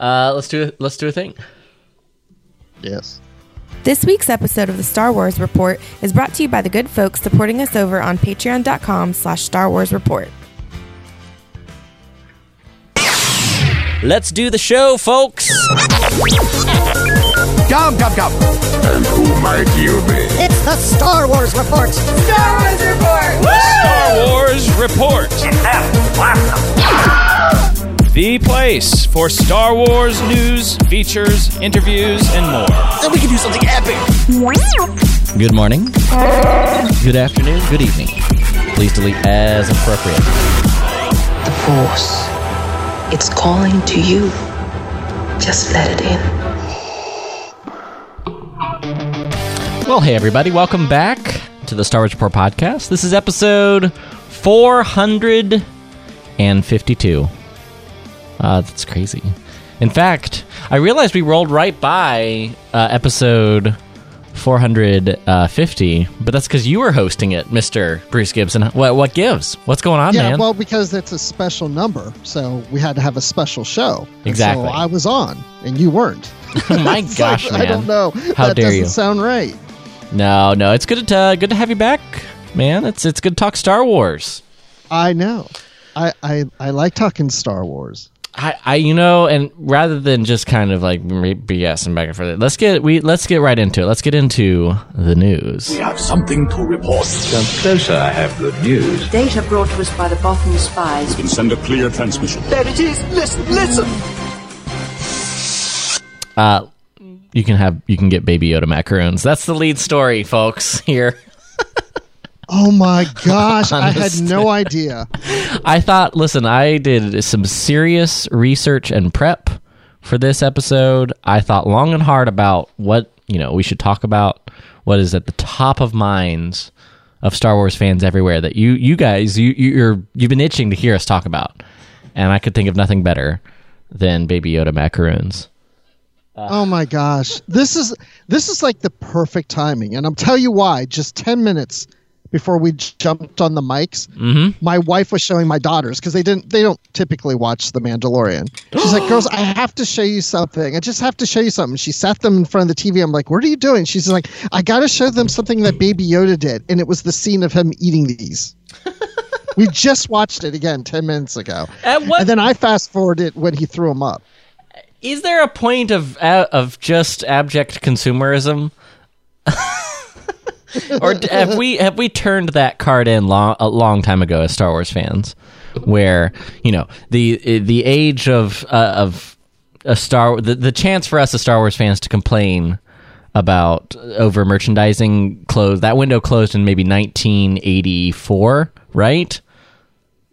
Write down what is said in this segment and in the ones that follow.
Uh, let's do let's do a thing. Yes. This week's episode of the Star Wars Report is brought to you by the good folks supporting us over on patreon.com slash Star Wars Report. Let's do the show, folks. Come, come, come. And who might you be? It's the Star Wars Report. Star Wars Report. Star Wars Report. The place for Star Wars news, features, interviews, and more. Then we can do something epic. Good morning. Good afternoon. Good evening. Please delete as appropriate. The Force. It's calling to you. Just let it in. Well, hey everybody, welcome back to the Star Wars Report podcast. This is episode 452. Uh, that's crazy. In fact, I realized we rolled right by uh, episode 450, but that's because you were hosting it, Mister Bruce Gibson. What what gives? What's going on, Yeah, man? well, because it's a special number, so we had to have a special show. Exactly. So I was on, and you weren't. my gosh, like, man! I don't know. How that dare doesn't you. sound right. No, no, it's good to uh, good to have you back, man. It's it's good to talk Star Wars. I know. I, I, I like talking Star Wars. I, I, you know, and rather than just kind of like BSing back and forth, let's get we let's get right into it. Let's get into the news. We have something to report. Come closer, I have good news. Data brought to us by the Bothan spies. We can send a clear transmission. There it is. Listen, listen. Uh, you can have you can get Baby Yoda macaroons. That's the lead story, folks. Here, Oh my gosh, I had no idea. I thought. Listen, I did some serious research and prep for this episode. I thought long and hard about what you know we should talk about. What is at the top of minds of Star Wars fans everywhere that you you guys you you're you've been itching to hear us talk about, and I could think of nothing better than Baby Yoda macaroons. Oh my gosh. This is this is like the perfect timing. And I'll tell you why. Just 10 minutes before we jumped on the mics, Mm-hmm. my wife was showing my daughters because they didn't they don't typically watch The Mandalorian. She's like, "Girls, I have to show you something. I just have to show you something." She sat them in front of the TV. I'm like, "What are you doing?" She's like, "I got to show them something that Baby Yoda did." And it was the scene of him eating these. we just watched it again 10 minutes ago. At what And then I fast forwarded it when he threw them up. Is there a point of uh, of just abject consumerism, or have we have we turned that card in long, a long time ago as Star Wars fans, where you know the the age of uh, of a Star the, the chance for us as Star Wars fans to complain about over merchandising closed that window closed in maybe 1984, right?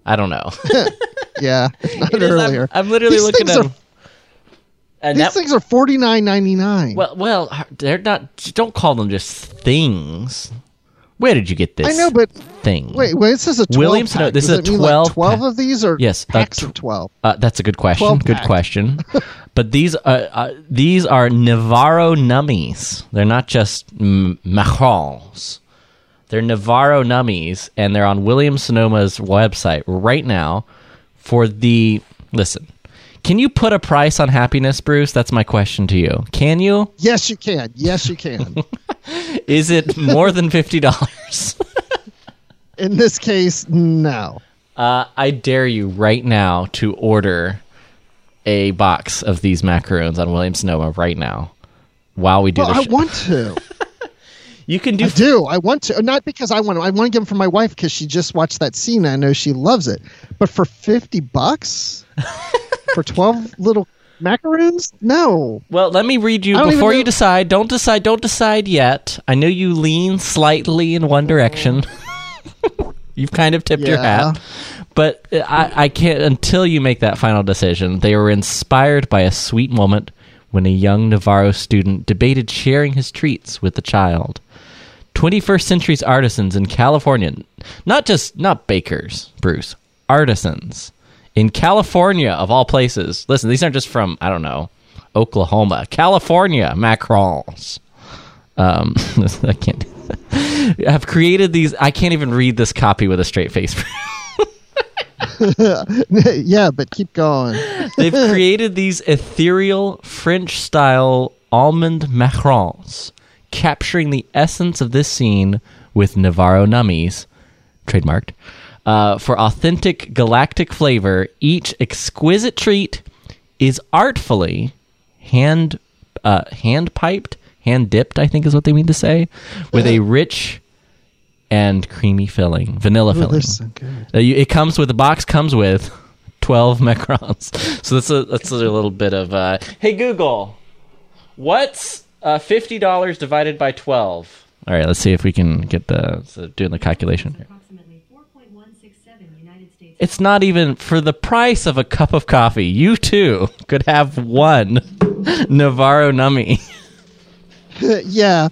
I don't know. Yeah, not It is- I'm- earlier. I'm, literally These looking at. And These that- things are forty nine ninety nine. Well, well, they're not. Don't call them just things. Where did you get this? I know, but thing. wait, wait. This is a 12 Williamson, pack. this Does is a mean like 12 12 pack. of these or Yes, uh, packs tw- of twelve. Uh, that's a good question. Good question. but these are uh, these are Nevarro nummies. They're not just m- macrons. They're Nevarro nummies, and they're on Williams-Sonoma's website right now. For the listen, can you put a price on happiness, Bruce? That's my question to you. Can you? Yes, you can. Yes, you can. Is it more than fifty dollars? In this case, no. Uh, I dare you right now to order a box of these macaroons on Williams-Sonoma right now while we do Well, the I show. want to. you can do. I do. I want to. Not because I want to. I want to give them for my wife because she just watched that scene. I know she loves it. But for fifty bucks, for twelve little macaroons, no. well, let me read you I don't even before you decide. Don't decide. Don't decide yet. I know you lean slightly in one direction. Oh. You've kind of tipped your hat. But I, I can't until you make that final decision. They were inspired by a sweet moment when a young Nevarro student debated sharing his treats with the child. 21st century's artisans in California, not just not bakers, Bruce, artisans in California of all places. Listen, these aren't just from I don't know Oklahoma, California macrons. Um, I can't. I've created these. I can't even read this copy with a straight face. yeah, but keep going. They've created these ethereal French style almond macarons, capturing the essence of this scene with Nevarro nummies, trademarked. Uh, for authentic galactic flavor, each exquisite treat is artfully hand uh, hand piped, hand dipped. I think is what they mean to say, with a rich and creamy filling, vanilla Ooh, filling. so. Uh, you, it comes with the box comes with twelve macarons. So that's a that's a little bit of uh, hey Google, what's uh, fifty dollars divided by twelve? All right, let's see if we can get the so doing the calculation here. It's not even for the price of a cup of coffee. You too could have one Nevarro nummy. yeah,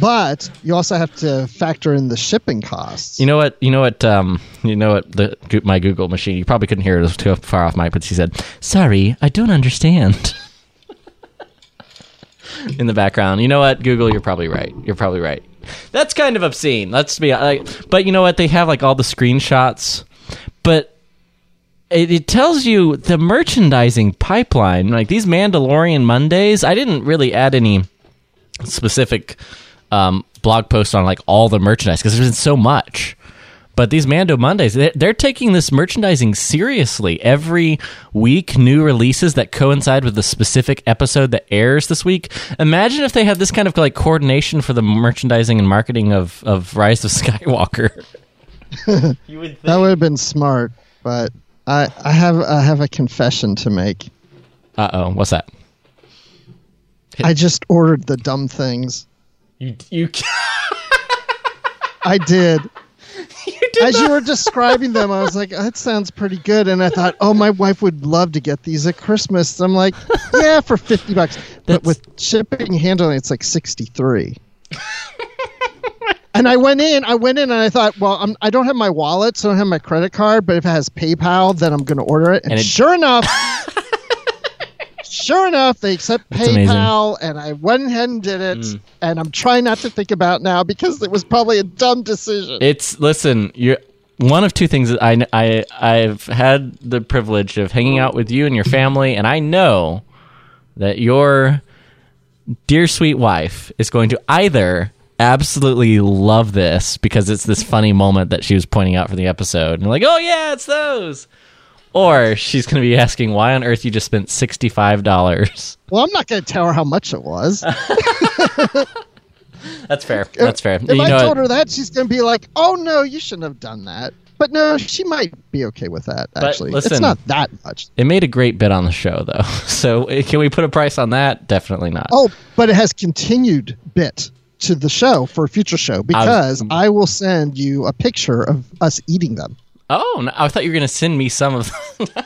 but you also have to factor in the shipping costs. You know what? You know what? Um, you know what? The my Google machine. You probably couldn't hear it; it was too far off mic. But she said, "Sorry, I don't understand." In the background, you know what? Google, you're probably right. You're probably right. That's kind of obscene. Let's be like, but you know what? They have like all the screenshots, but it, it tells you the merchandising pipeline. Like these Mandalorian Mondays, I didn't really add any specific um, blog post on like all the merchandise because there's been so much. But these Mando Mondays, they're, they're taking this merchandising seriously. Every week, new releases that coincide with the specific episode that airs this week. Imagine if they had this kind of like coordination for the merchandising and marketing of, of Rise of Skywalker. you would That would have been smart, but I, I have I have a confession to make. Uh oh, what's that? I just ordered the dumb things. You you I did. did As you were describing them, I was like, "That sounds pretty good." And I thought, "Oh, my wife would love to get these at Christmas." I'm like, "Yeah, for fifty bucks." But with shipping and handling, it's like sixty three. And I went in. I went in, and I thought, "Well, I'm, I don't have my wallet, so I don't have my credit card. But if it has PayPal, then I'm going to order it." And, And it- sure enough. Sure enough, they accept That's amazing. PayPal, and I went ahead and did it. Mm. And I'm trying not to think about it now because it was probably a dumb decision. It's listen. You're one of two things that I I I've had the privilege of hanging out with you and your family, and I know that your dear sweet wife is going to either absolutely love this because it's this funny moment that she was pointing out for the episode, and like, oh yeah, it's those. Or she's going to be asking why on earth you just spent sixty five dollars. Well, I'm not going to tell her how much it was. That's fair. That's fair. If you I know, told her that, she's going to be like, "Oh no, you shouldn't have done that." But no, she might be okay with that. Actually, it's not that much. it made a great bit on the show, though. So eh, can we put a price on that? Definitely not. Oh, but it has continued bit to the show for a future show because I will send you a picture of us eating them. Oh, no, I thought you were going to send me some of. them.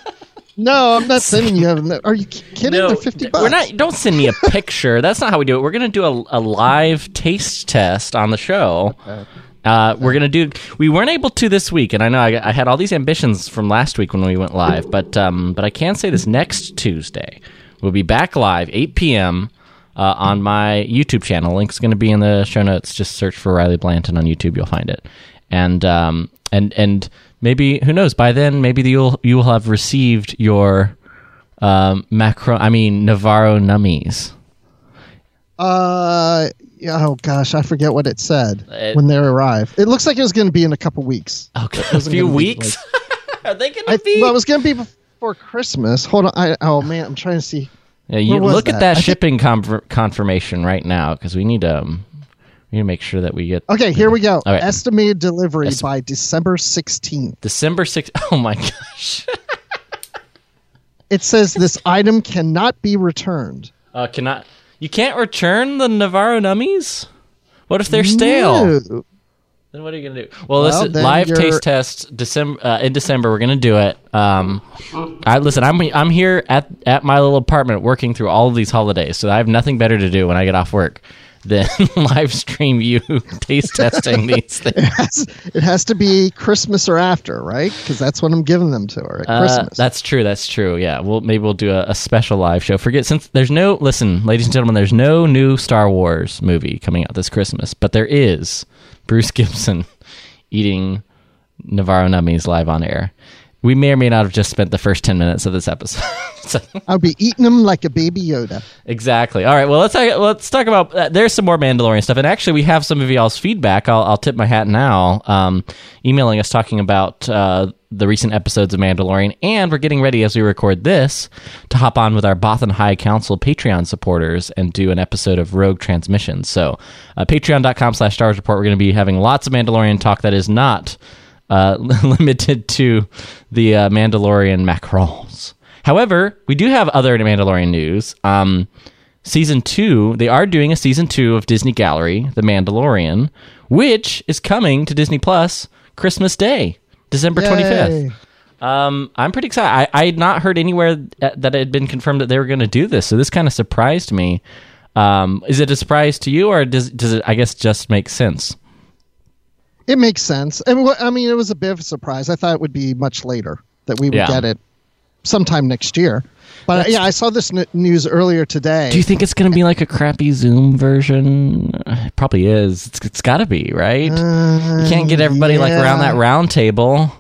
No, I'm not sending you. Are you kidding? no, They're fifty bucks. we're not. Don't send me a picture. That's not how we do it. We're going to do a, a live taste test on the show. Uh, we're gonna do. We weren't able to this week, and I know I, I had all these ambitions from last week when we went live, but um, but I can say this next Tuesday we'll be back live 8 p.m. Uh, on my YouTube channel. Link's going to be in the show notes. Just search for Riley Blanton on YouTube. You'll find it. And um, and and maybe who knows? By then, maybe you'll you will have received your um, macro. I mean Nevarro nummies. Uh, yeah, oh gosh, I forget what it said It- when they arrive. It looks like it was going to be in a couple weeks. Okay, a few weeks. Are they going to be? well, it was going to be before Christmas. Hold on. I, oh man, I'm trying to see. Yeah, you look at that? that I think- shipping conf- confirmation right now because we need um we need to make sure that we get Okay, here we go. Right. Estimated delivery Esti- by December 16th. December sixth. Oh my gosh! It says this item cannot be returned. Uh, cannot you can't return the Nevarro nummies? What if they're stale? No. Then what are you gonna do? Well, Well, live you're- taste test December uh, in December. We're gonna do it. Um, I listen. I'm I'm here at at my little apartment working through all of these holidays, so I have nothing better to do when I get off work than live stream you taste testing these things. It has, it has to be Christmas or after, right? Because that's when I'm giving them to her at Uh, Christmas. that's true. That's true. Yeah. Well, maybe we'll do a, a special live show. Forget since there's no listen, ladies and gentlemen. There's no new Star Wars movie coming out this Christmas, but there is Bruce Gibson eating Nevarro nummies live on air. We may or may not have just spent the first 10 minutes of this episode. So- I'll be eating them like a baby Yoda. exactly. All right. Well, let's talk, let's talk about. Uh, there's some more Mandalorian stuff, and actually, we have some of y'all's feedback. I'll, I'll tip my hat now. Um, emailing us talking about uh, the recent episodes of Mandalorian, and we're getting ready as we record this to hop on with our Bothan High Council Patreon supporters and do an episode of Rogue Transmission. So, uh, Patreon.com/slash Stars Report. We're going to be having lots of Mandalorian talk that is not uh, limited to the uh, Mandalorian mackerels. However, we do have other Mandalorian news. Um, season two, they are doing a season two of Disney Gallery, The Mandalorian, which is coming to Disney Plus Christmas Day, December 25th. Um, I'm pretty excited. I, I had not heard anywhere that that it had been confirmed that they were going to do this, so this kind of surprised me. Um, is it a surprise to you, or does does it? I guess just make sense. It makes sense. And I mean, it was a bit of a surprise. I thought it would be much later that we would Yeah. get it sometime next year. But uh, yeah, I saw this n- news earlier today. Do you think it's going to be like a crappy Zoom version? It probably is. It's, it's got to be, right? you can't get everybody like around that round table.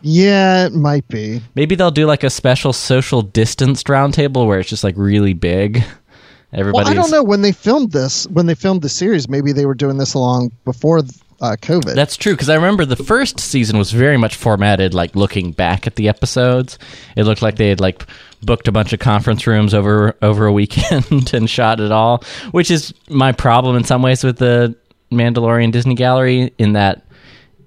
yeah, it might be. Maybe they'll do like a special social distanced round table where it's just like really big. Everybody's Well, I don't know when they filmed this. When they filmed the series, maybe they were doing this along before uh, COVID. That's true because I remember the first season was very much formatted like looking back at the episodes. It looked like they had like booked a bunch of conference rooms over over a weekend and shot it all, which is my problem in some ways with the Mandalorian Disney Gallery in that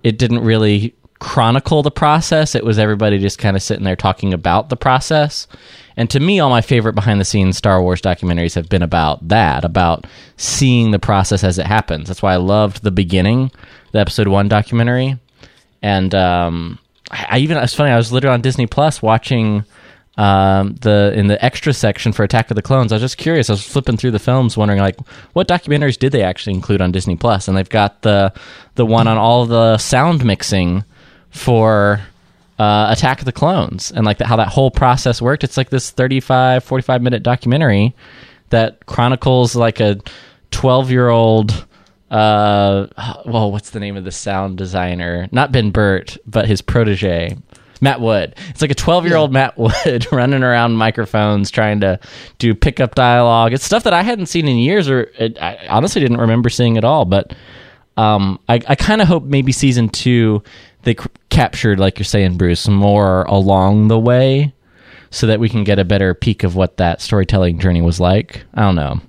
it didn't really chronicle the process. It was everybody just kind of sitting there talking about the process. And to me, all my favorite behind the scenes Star Wars documentaries have been about that, about seeing the process as it happens. That's why I loved the beginning, the episode one documentary. And um, I, even, it's funny, I was literally on Disney Plus watching um, the in the extra section for Attack of the Clones. I was just curious. I was flipping through the films, wondering like what documentaries did they actually include on Disney? Plus, and they've got the the one on all the sound mixing for uh, Attack of the Clones and like the, how that whole process worked. It's like this 35, 45 minute documentary that chronicles like a 12 year old. Uh, well, what's the name of the sound designer? Not Ben Burtt, but his protege, Matt Wood. It's like a 12 year old Matt Wood running around microphones trying to do pickup dialogue. It's stuff that I hadn't seen in years, or it, I honestly didn't remember seeing at all. But um, I, I kind of hope maybe season two they c- captured, like you're saying, Bruce, more along the way, so that we can get a better peek of what that storytelling journey was like. I don't know.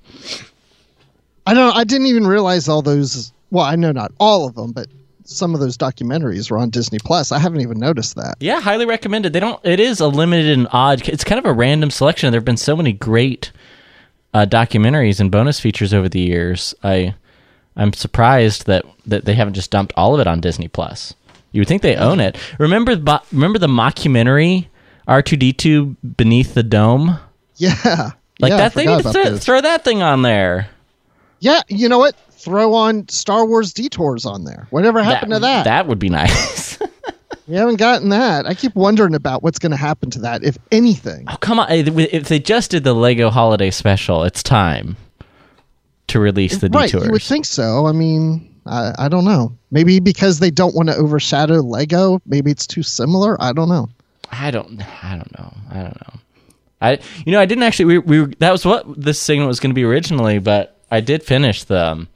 I don't. I didn't even realize all those. Well, I know not all of them, but some of those documentaries were on Disney Plus. I haven't even noticed that. Yeah, highly recommended. They don't. It is a limited and odd. It's kind of a random selection. There have been so many great uh, documentaries and bonus features over the years. I I'm surprised that that they haven't just dumped all of it on Disney Plus. You would think they own it. Remember, the remember the mockumentary R two D two Beneath the Dome. Yeah, Like yeah, that thing. Th- throw that thing on there. Yeah, you know what? Throw on Star Wars detours on there. Whatever happened to that? That would be nice. We haven't gotten that. I keep wondering about what's going to happen to that, if anything. oh come on! If they just did the Lego Holiday Special, it's time to release the right, detours. you would think so. I mean, I, I don't know. Maybe because they don't want to overshadow Lego. Maybe it's too similar. I don't know. I don't. I don't know. I don't know. I you know I didn't actually. We we that was what this segment was going to be originally, but I did finish the um,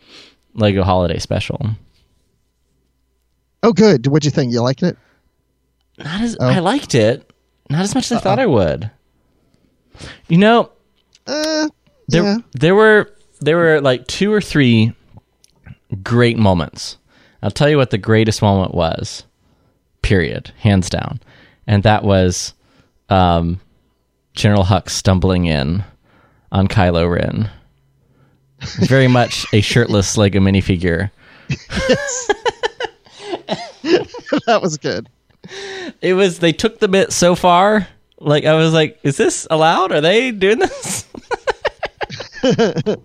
Lego Holiday Special. Oh, good. What'd you think? You liked it? Not as Oh. I liked it. Not as much as I thought I would. You know, Uh, there yeah. there were there were like two or three great moments. I'll tell you what the greatest moment was. Period, hands down, and that was um, General Hux stumbling in on Kylo Ren. Very much a shirtless Lego minifigure. that was good. It was they took the bit so far. Like I was like, is this allowed? Are they doing this? uh,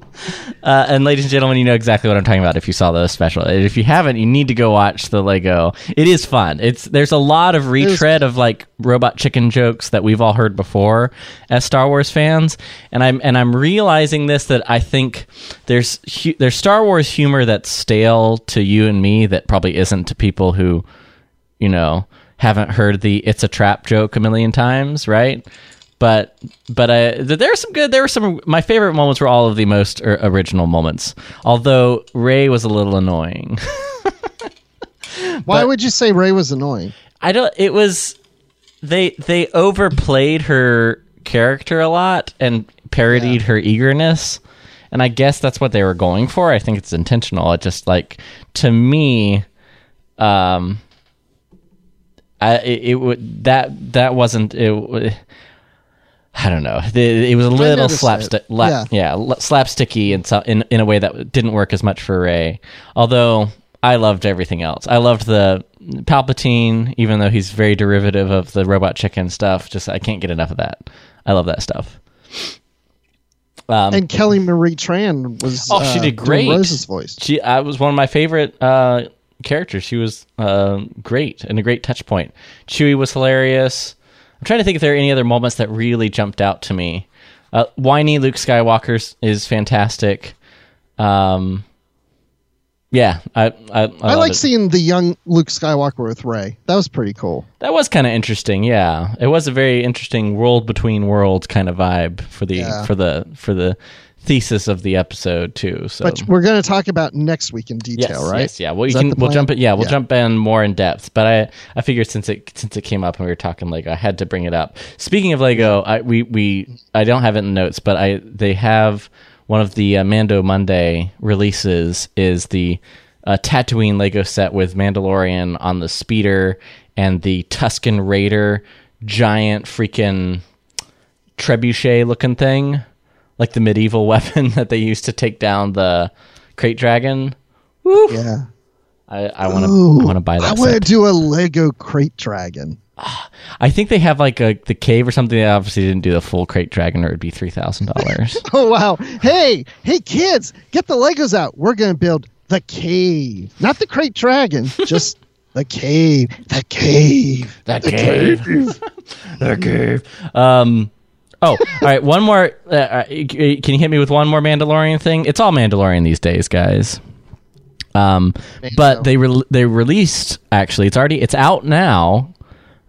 and ladies and gentlemen, you know exactly what I'm talking about if you saw the special. And If you haven't, you need to go watch the Lego. It is fun. It's there's a lot of retread of like robot chicken jokes that we've all heard before as Star Wars fans, and I'm and I'm realizing this that I think there's hu- there's Star Wars humor that's stale to you and me that probably isn't to people who you know haven't heard the "it's a trap" joke a million times, right? But but I, there are some good. There were some. My favorite moments were all of the most original moments. Although Rey was a little annoying. Why But- would you say Rey was annoying? I don't. It was they they overplayed her character a lot and parodied her eagerness, and I guess that's what they were going for. I think it's intentional. It just like to me, um, I it, it would that that wasn't it. I don't know. The- It was a little slapstick, la- Yeah. yeah, slapsticky in, so, in in a way that didn't work as much for Rey. Although I loved everything else. I loved the Palpatine, even though he's very derivative of the robot chicken stuff. Just I can't get enough of that. I love that stuff. Um, and Kelly Marie Tran was. oh, she uh, did great. Rose's voice. She, I was one of my favorite uh, characters. She was uh, great and a great touch point. Chewie was hilarious. I'm trying to think if there are any other moments that really jumped out to me. Uh, whiny Luke Skywalker is fantastic. Um, yeah, I I, I, I, like it. seeing the young Luke Skywalker with Rey. That was pretty cool. That was kind of interesting. Yeah, it was a very interesting world between worlds kind of vibe for the Yeah. for the for the thesis of the episode too. So But we're going to talk about next week in yes, detail, right? yes, yeah. Well, Is you can we'll jump it. Yeah, we'll Yeah. jump in more in depth. But I I figured since it since it came up and we were talking Lego, I had to bring it up. Speaking of Lego, I we we I don't have it in notes, but I they have one of the uh, Mando Monday releases is the uh, Tatooine Lego set with Mandalorian on the speeder and the Tusken Raider giant freaking trebuchet looking thing, like the medieval weapon that they used to take down the krayt dragon. Woo! Yeah. I, I want to want to buy I want to do a Lego krayt dragon. I think they have like a the cave or something. They obviously didn't do the full krayt dragon, or it'd be three thousand dollars. Oh wow! Hey, hey, kids, get the Legos out. We're gonna build the cave, not the krayt dragon, just the cave. The cave. The cave. the cave. Um. Oh, all right. One more. Uh, uh, can you hit me with one more Mandalorian thing? It's all Mandalorian these days, guys. Um, but so. they re- they released actually. It's already it's out now.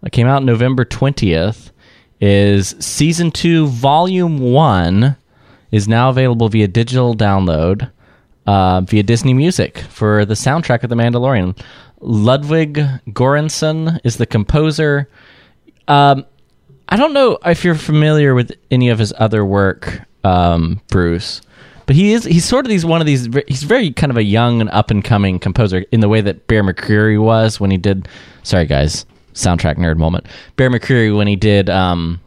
It came out November twentieth. Is season two, volume one, is now available via digital download uh, via Disney Music for the soundtrack of The Mandalorian. Ludwig Göransson is the composer. Um, I don't know if you're familiar with any of his other work, um, Bruce, but he is he's sort of these one of these he's very kind of a young and up and coming composer in the way that Bear McCreary was when he did. Sorry, guys, soundtrack nerd moment. Bear McCreary when he did um,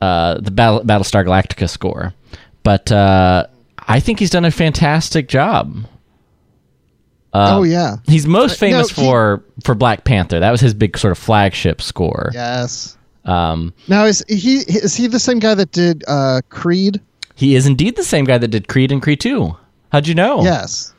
uh, the Battle, Battlestar Galactica score, but uh, I think he's done a fantastic job. oh yeah. He's most Uh, no, famous he- for for Black Panther. That was his big sort of flagship score. Yes. Um, Now is he is he the same guy that did uh, Creed? he is indeed the same guy that did Creed and Creed 2. How'd you know? Yes.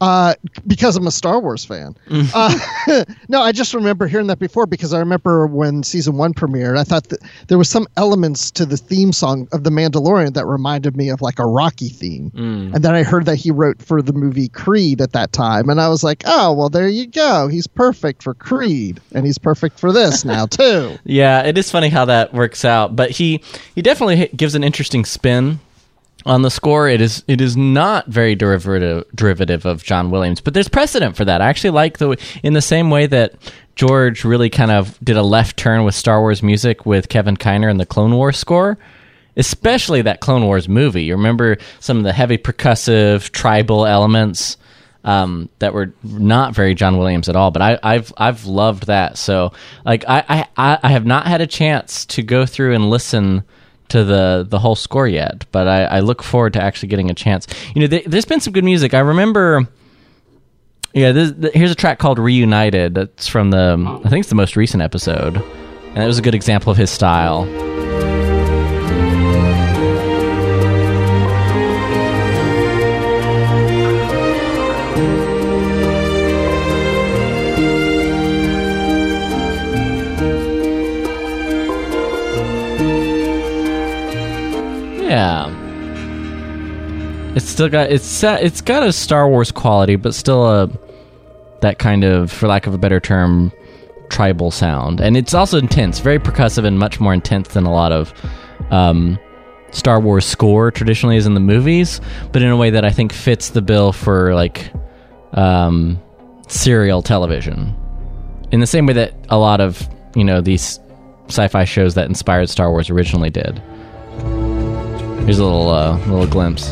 Uh, because I'm a Star Wars fan. Mm. uh, no, I just remember hearing that before because I remember when season one premiered, I thought that there was some elements to the theme song of The Mandalorian that reminded me of like a Rocky theme. Mm. And then I heard that he wrote for the movie Creed at that time. And I was like, oh, well, there you go. He's perfect for Creed. And he's perfect for this now, too. Yeah, it is funny how that works out, but he he definitely gives an interesting spin on the score. It is it is not very derivative derivative of John Williams, but there's precedent for that. I actually like the in the same way that George really kind of did a left turn with Star Wars music with Kevin Kiner and the Clone Wars score. Especially that Clone Wars movie. You remember some of the heavy percussive tribal elements um, that were not very John Williams at all. But I, I've I've loved that. So like I, I I have not had a chance to go through and listen to the the whole score yet, but I, I look forward to actually getting a chance. You know, there, there's been some good music. I remember. Yeah, this, th- here's a track called "Reunited." That's from the I think it's the most recent episode, and it was a good example of his style. Yeah. It's still got it's it's got a Star Wars quality, but still a that kind of, for lack of a better term, tribal sound, and it's also intense, very percussive, and much more intense than a lot of um, Star Wars score traditionally is in the movies, but in a way that I think fits the bill for like um, serial television. In the same way that a lot of you know these sci-fi shows that inspired Star Wars originally did. Here's a little uh, little glimpse.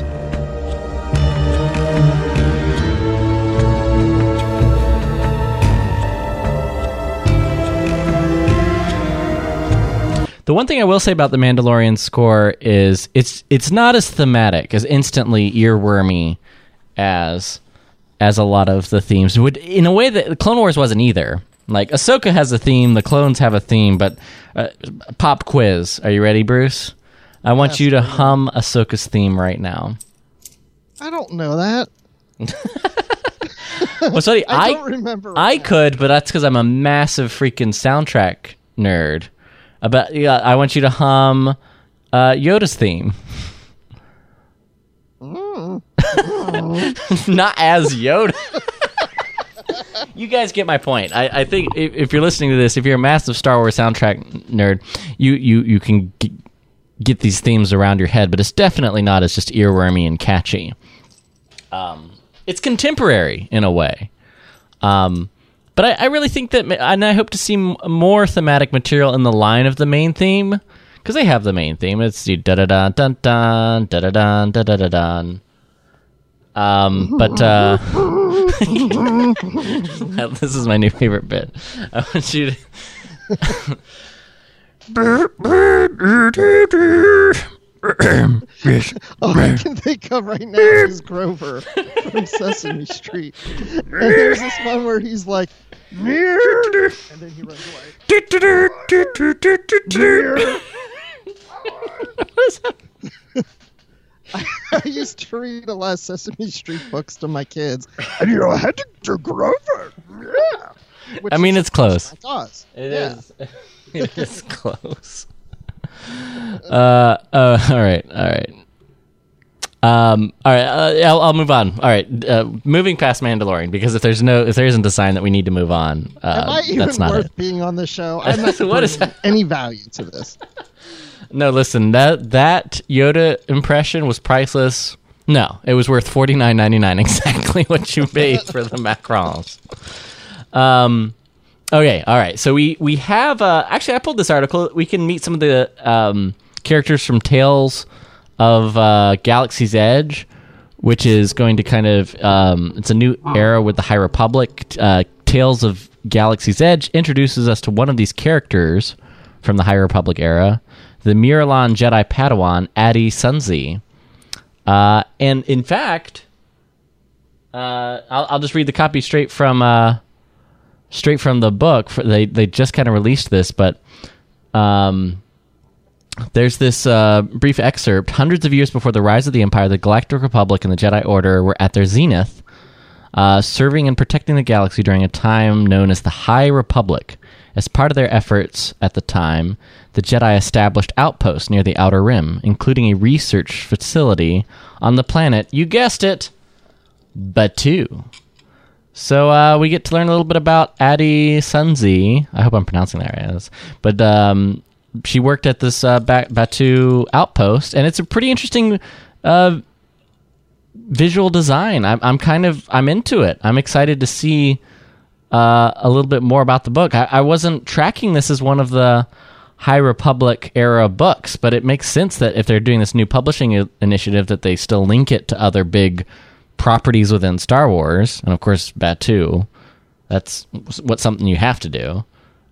The one thing I will say about the Mandalorian score is it's it's not as thematic, as instantly earwormy as as a lot of the themes would. In a way that Clone Wars wasn't either. Like Ahsoka has a theme, the clones have a theme, but uh, pop quiz. Are you ready, Bruce? I want Yes, you to hum Ahsoka's theme right now. I don't know that. Well, sorry, I I don't remember. I could, but that's because I'm a massive freaking soundtrack nerd. About yeah, I want you to hum uh, Yoda's theme. Mm. Not as Yoda. you guys get my point. I, I think if, if you're listening to this, if you're a massive Star Wars soundtrack nerd, you you you can g- get these themes around your head, but it's definitely not as just earwormy and catchy. Um, it's contemporary in a way. Um, but I, I really think that, and I hope to see m- more thematic material in the line of the main theme because they have the main theme. It's da da da dun dun da da dun da da da dun. Um, but uh, this is my new favorite bit. I want you to. All I can think of right now is Grover from Sesame Street. And there's this one where he's like, and then he runs away. I used to read a lot of Sesame Street books to my kids, and you know, I had to do Grover. Yeah. Which I mean, it's close. my. It yeah. is. it is close. Uh, uh, all right, all right. Um, all right, uh, I'll, I'll move on. All right, uh, moving past Mandalorian because if there's no, if there isn't a sign that we need to move on, Am uh, I even that's not worth it. being on the show? I'm not What is bringing any value to this. No, listen that that Yoda impression was priceless. No, it was worth forty nine ninety nine. Exactly what you paid for the macrons. Um. Okay. All right. So we we have uh, actually I pulled this article. We can meet some of the um, characters from Tales of uh, Galaxy's Edge, which is going to kind of um, it's a new era with the High Republic. Uh, Tales of Galaxy's Edge introduces us to one of these characters from the High Republic era, the Mirialan Jedi Padawan Ady Sun Zee. Uh, and in fact, uh, I'll, I'll just read the copy straight from uh, straight from the book. For, they they just kind of released this, but um, there's this uh, brief excerpt. Hundreds of years before the rise of the Empire, the Galactic Republic and the Jedi Order were at their zenith, uh, serving and protecting the galaxy during a time known as the High Republic. As part of their efforts at the time, the Jedi established outposts near the Outer Rim, including a research facility on the planet, you guessed it, Batuu. So uh, we get to learn a little bit about Ady Sun Zee. I hope I'm pronouncing that right. But um, she worked at this uh, ba- Batuu outpost, and it's a pretty interesting uh, visual design. I'm, I'm kind of I'm into it. I'm excited to see uh, a little bit more about the book. I, I wasn't tracking this as one of the High Republic era books, but it makes sense that if they're doing this new publishing initiative, that they still link it to other big properties within Star Wars, and of course Batuu. That's what something you have to do.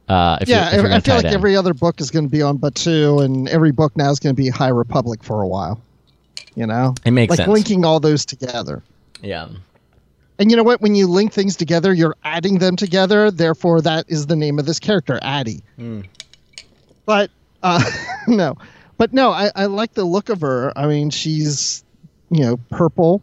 Uh, if yeah, you're, if you're I feel like in. every other book is going to be on Batuu, and every book now is going to be High Republic for a while. You know, It makes like sense. linking all those together. yeah. And you know what? When you link things together, you're adding them together. Therefore, that is the name of this character, Addie. Hmm. But uh, no, but no, I, I like the look of her. I mean, she's you know purple,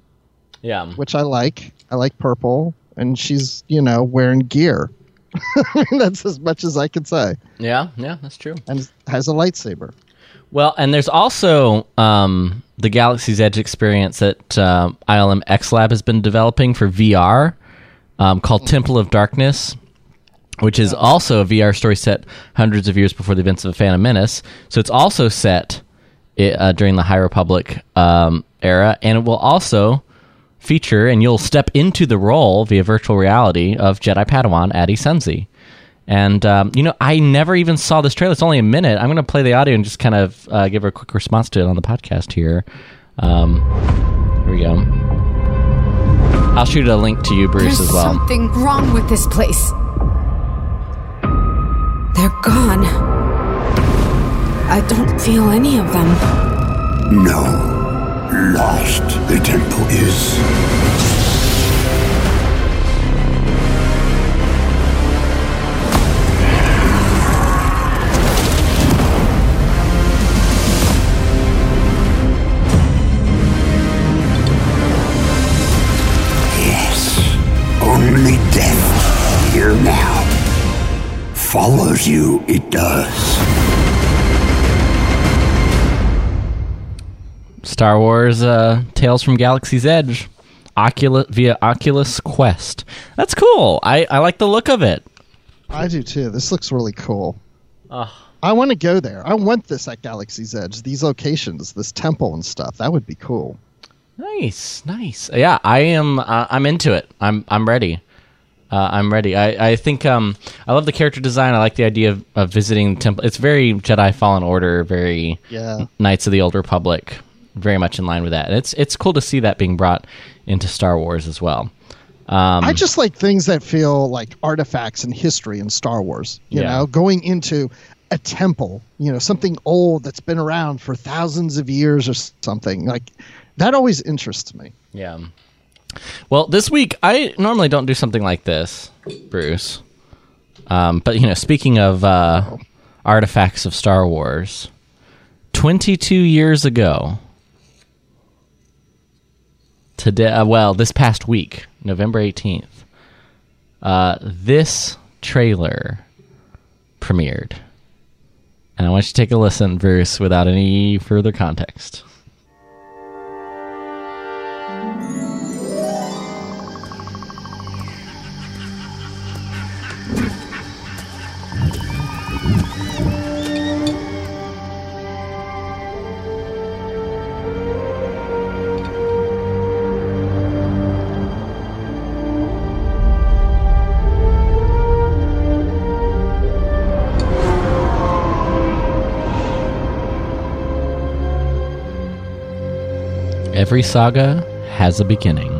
Yeah. which I like. I like purple, and she's you know wearing gear. I mean, that's as much as I can say. Yeah, yeah, that's true. And has a lightsaber. Well, and there's also um, the Galaxy's Edge experience that uh, ILM X Lab has been developing for VR um, called Temple of Darkness. which is also a VR story set hundreds of years before the events of the Phantom Menace. So it's also set uh, during the High Republic um, era, and it will also feature, and you'll step into the role via virtual reality of Jedi Padawan Adi Sensi. And um, you know, I never even saw this trailer. It's only a minute. I'm going to play the audio and just kind of uh, give a quick response to it on the podcast here. Um, here we go. I'll shoot a link to you, Bruce, There's as well. something wrong with this place. They're gone. I don't feel any of them. No. Lost the temple is. Yes. Only death here now. Follows you, it does. Star Wars uh, Tales from Galaxy's Edge, Oculus via Oculus Quest. That's cool. I, I like the look of it. I do too. This looks really cool. Ugh. I want to go there. I want this at Galaxy's Edge. These locations, this temple and stuff. That would be cool. Nice, nice. Yeah, I am. Uh, I'm into it. I'm I'm ready. Uh, I'm ready. I, I think um I love the character design. I like the idea of, of visiting the temple. It's very Jedi Fallen Order, very Yeah. Knights of the Old Republic, very much in line with that. And it's it's cool to see that being brought into Star Wars as well. Um, I just like things that feel like artifacts and history in Star Wars. You Yeah. know, going into a temple, you know, something old that's been around for thousands of years or something. Like that always interests me. Yeah. Well, this week I normally don't do something like this, Bruce. Um, but you know, speaking of uh, artifacts of Star Wars, twenty-two years ago, today, uh, well, this past week, November eighteenth, uh, this trailer premiered, and I want you to take a listen, Bruce, without any further context. Every saga has a beginning.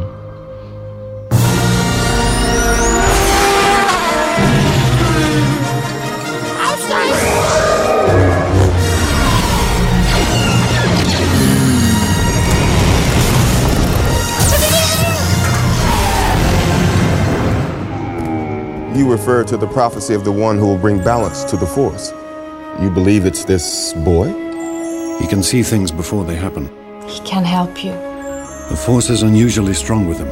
You refer to the prophecy of the one who will bring balance to the Force. You believe it's this boy? He can see things before they happen. He can help you. The Force is unusually strong with him.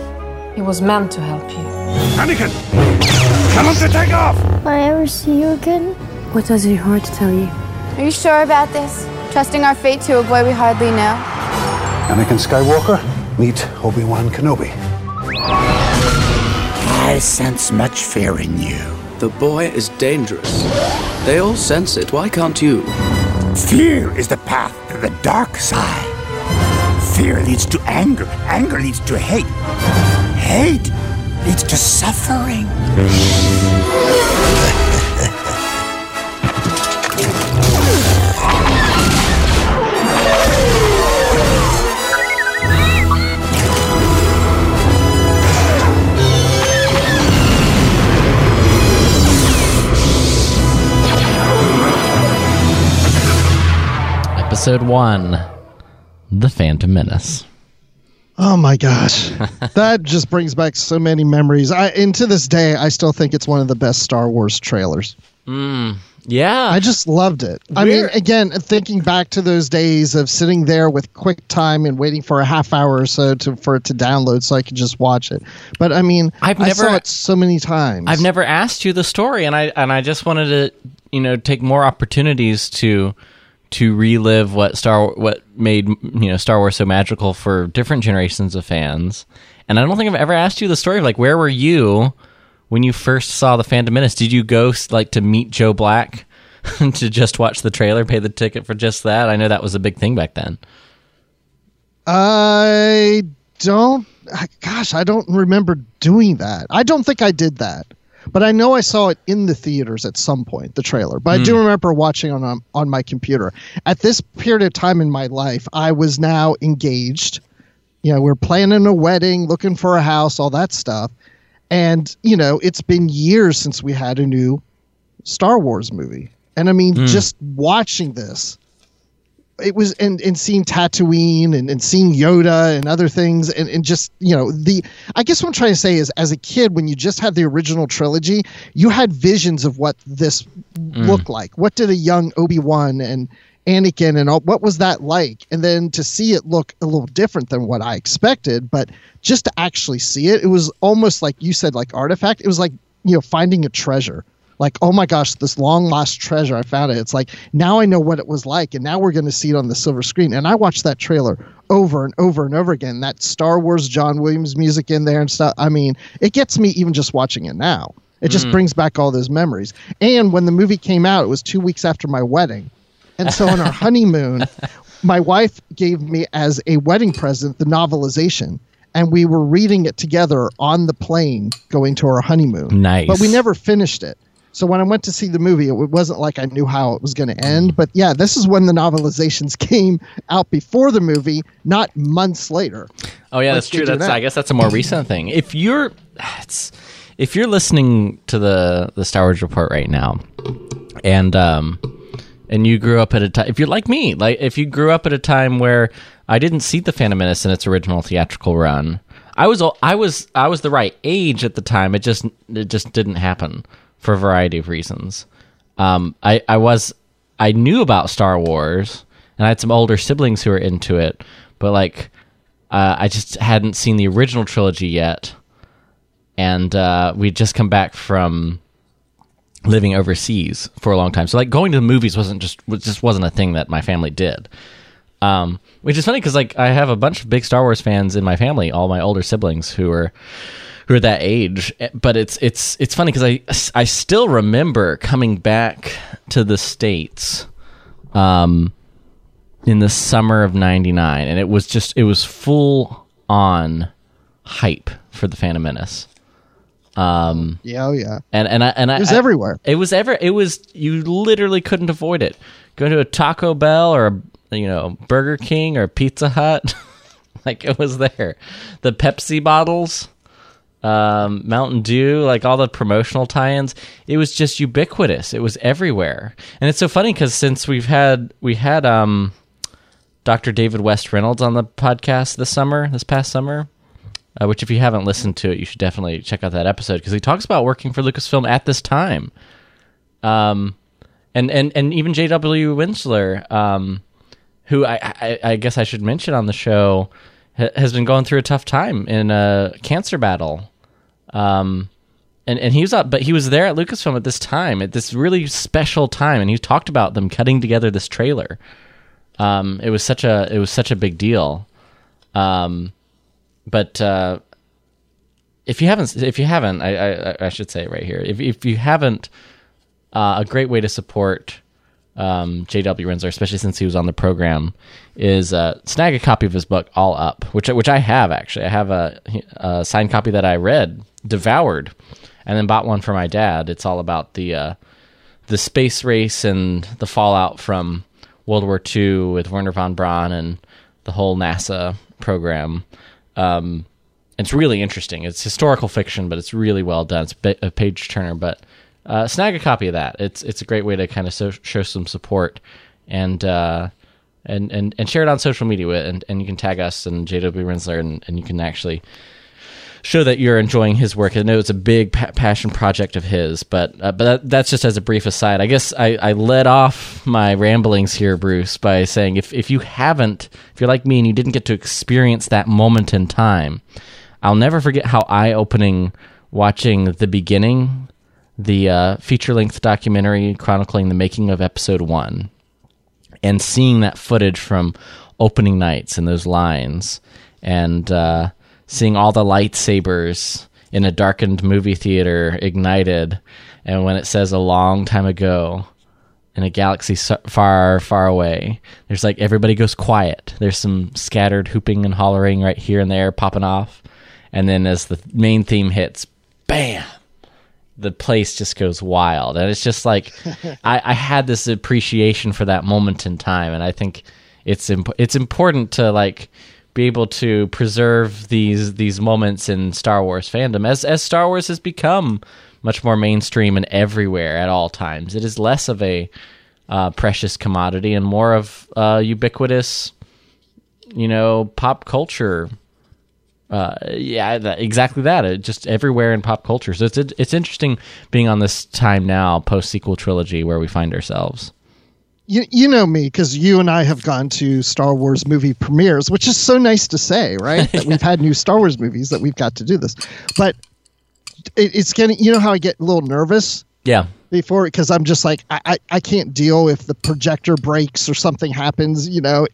He was meant to help you. Anakin! Tell him to take off! Will I ever see you again? What does your heart tell you? Are you sure about this? Trusting our fate to a boy we hardly know? Anakin Skywalker, meet Obi-Wan Kenobi. I sense much fear in you. The boy is dangerous. They all sense it. Why can't you? Fear is the path to the dark side. Fear leads to anger. Anger leads to hate. Hate leads to suffering. Episode 1 The Phantom Menace. Oh my gosh. that just brings back so many memories. I and to this day I still think it's one of the best Star Wars trailers. Mm, yeah. I just loved it. I mean, again, thinking back to those days of sitting there with QuickTime and waiting for a half hour or so to for it to download so I could just watch it. But I mean, I've I never- saw it so many times. I've never asked you the story, and I and I just wanted to, you know, take more opportunities to to relive what Star what made you know Star Wars so magical for different generations of fans. And I don't think I've ever asked you the story of like where were you when you first saw the Phantom Menace, did you go like to meet Joe Black to just watch the trailer, pay the ticket for just that? I know that was a big thing back then. I don't. Gosh, I don't remember doing that. I don't think I did that, but I know I saw it in the theaters at some point. The trailer, but mm. I do remember watching on um, on my computer. At this period of time in my life, I was now engaged. You know, we're planning a wedding, looking for a house, all that stuff. And, you know, it's been years since we had a new Star Wars movie. And I mean, mm. just watching this, it was and, and seeing Tatooine and, and seeing Yoda and other things and, and just, you know, the I guess what I'm trying to say is as a kid, when you just had the original trilogy, you had visions of what this mm. looked like. What did a young Obi-Wan and Anakin and all, what was that like? And then to see it look a little different than what I expected, but just to actually see it, it was almost like you said, like artifact. It was like you know finding a treasure. Like oh my gosh, this long lost treasure! I found it. It's like now I know what it was like, and now we're going to see it on the silver screen. And I watched that trailer over and over and over again. That Star Wars John Williams music in there and stuff. I mean, it gets me even just watching it now. It just mm. brings back all those memories. And when the movie came out, it was two weeks after my wedding. And so on our honeymoon, my wife gave me as a wedding present the novelization. And we were reading it together on the plane going to our honeymoon. Nice. But we never finished it. So when I went to see the movie, it wasn't like I knew how it was going to end. But yeah, this is when the novelizations came out before the movie, not months later. Oh yeah, that's true. That's I guess that's a more recent thing. If you're, if you're listening to the the Star Wars report right now, and um, and you grew up at a time if you're like me like if you grew up at a time where i didn't see the phantom menace in its original theatrical run i was i was i was the right age at the time it just it just didn't happen for a variety of reasons um i i was i knew about star wars and i had some older siblings who were into it but like uh, i just hadn't seen the original trilogy yet and uh, we'd just come back from living overseas for a long time. So like going to the movies wasn't just just wasn't a thing that my family did. Um, which is funny because like I have a bunch of big Star Wars fans in my family, all my older siblings who are who are that age. But it's it's it's funny because I I still remember coming back to the states, um, in the summer of '99, and it was just it was full on hype for the Phantom Menace. Um, yeah, oh yeah, and and I and it was I, everywhere. It was ever. It was you literally couldn't avoid it. Go to a Taco Bell or a, you know Burger King or Pizza Hut, like it was there. The Pepsi bottles, um, Mountain Dew, like all the promotional tie-ins. It was just ubiquitous. It was everywhere, and it's so funny because since we've had we had um, Dr. David West Reynolds on the podcast this summer, this past summer uh, which if you haven't listened to it, you should definitely check out that episode because he talks about working for Lucasfilm at this time. Um, and and and even J.W. Rinzler, um, who I, I, I guess I should mention on the show, has been going through a tough time in a cancer battle. Um, and and he was up, but he was there at Lucasfilm at this time, at this really special time, and he talked about them cutting together this trailer. Um, it was such a it was such a big deal. Um, but uh, if you haven't, if you haven't, I, I, I, should say right here, if if you haven't, uh, a great way to support um, J.W. Rinzler, especially since he was on the program, is uh, snag a copy of his book All Up, which which I have actually. I have a, a, signed copy that I read, devoured, and then bought one for my dad. It's all about the uh, the space race and the fallout from World War II with Wernher von Braun and the whole NASA program. Um, it's really interesting. It's historical fiction, but it's really well done. It's a page turner, but uh, snag a copy of that. It's it's a great way to kind of so, show some support and uh, and and and share it on social media. And and you can tag us and JW Rinzler, and, and you can actually show that you're enjoying his work. I know it's a big pa- passion project of his, but uh, but that, that's just as a brief aside. I guess I, I led off my ramblings here, Bruce, by saying if if you haven't, if you're like me and you didn't get to experience that moment in time, I'll never forget how eye opening watching the beginning, the uh, feature length documentary chronicling the making of Episode One, and seeing that footage from opening nights and those lines and. Uh, seeing all the lightsabers in a darkened movie theater ignited, and when it says a long time ago in a galaxy so- far, far away, there's like everybody goes quiet. There's some scattered hooping and hollering right here and there popping off, and then as the main theme hits, bam the place just goes wild. And it's just like I, I, had this appreciation for that moment in time. And i think it's imp- it's important to like be able to preserve these these moments in star wars fandom as as star wars has become much more mainstream and everywhere at all times. It is less of a uh, precious commodity and more of uh, ubiquitous you know pop culture uh, yeah, that, exactly that. It just everywhere in pop culture. So it's it's interesting being on this time now, post sequel trilogy, where we find ourselves. You you know me because you and I have gone to Star Wars movie premieres, which is so nice to say, right? That we've had new Star Wars movies that we've got to do this, but it, it's getting. You know how I get a little nervous. Yeah before because I'm just like I, I, I can't deal if the projector breaks or something happens. You know,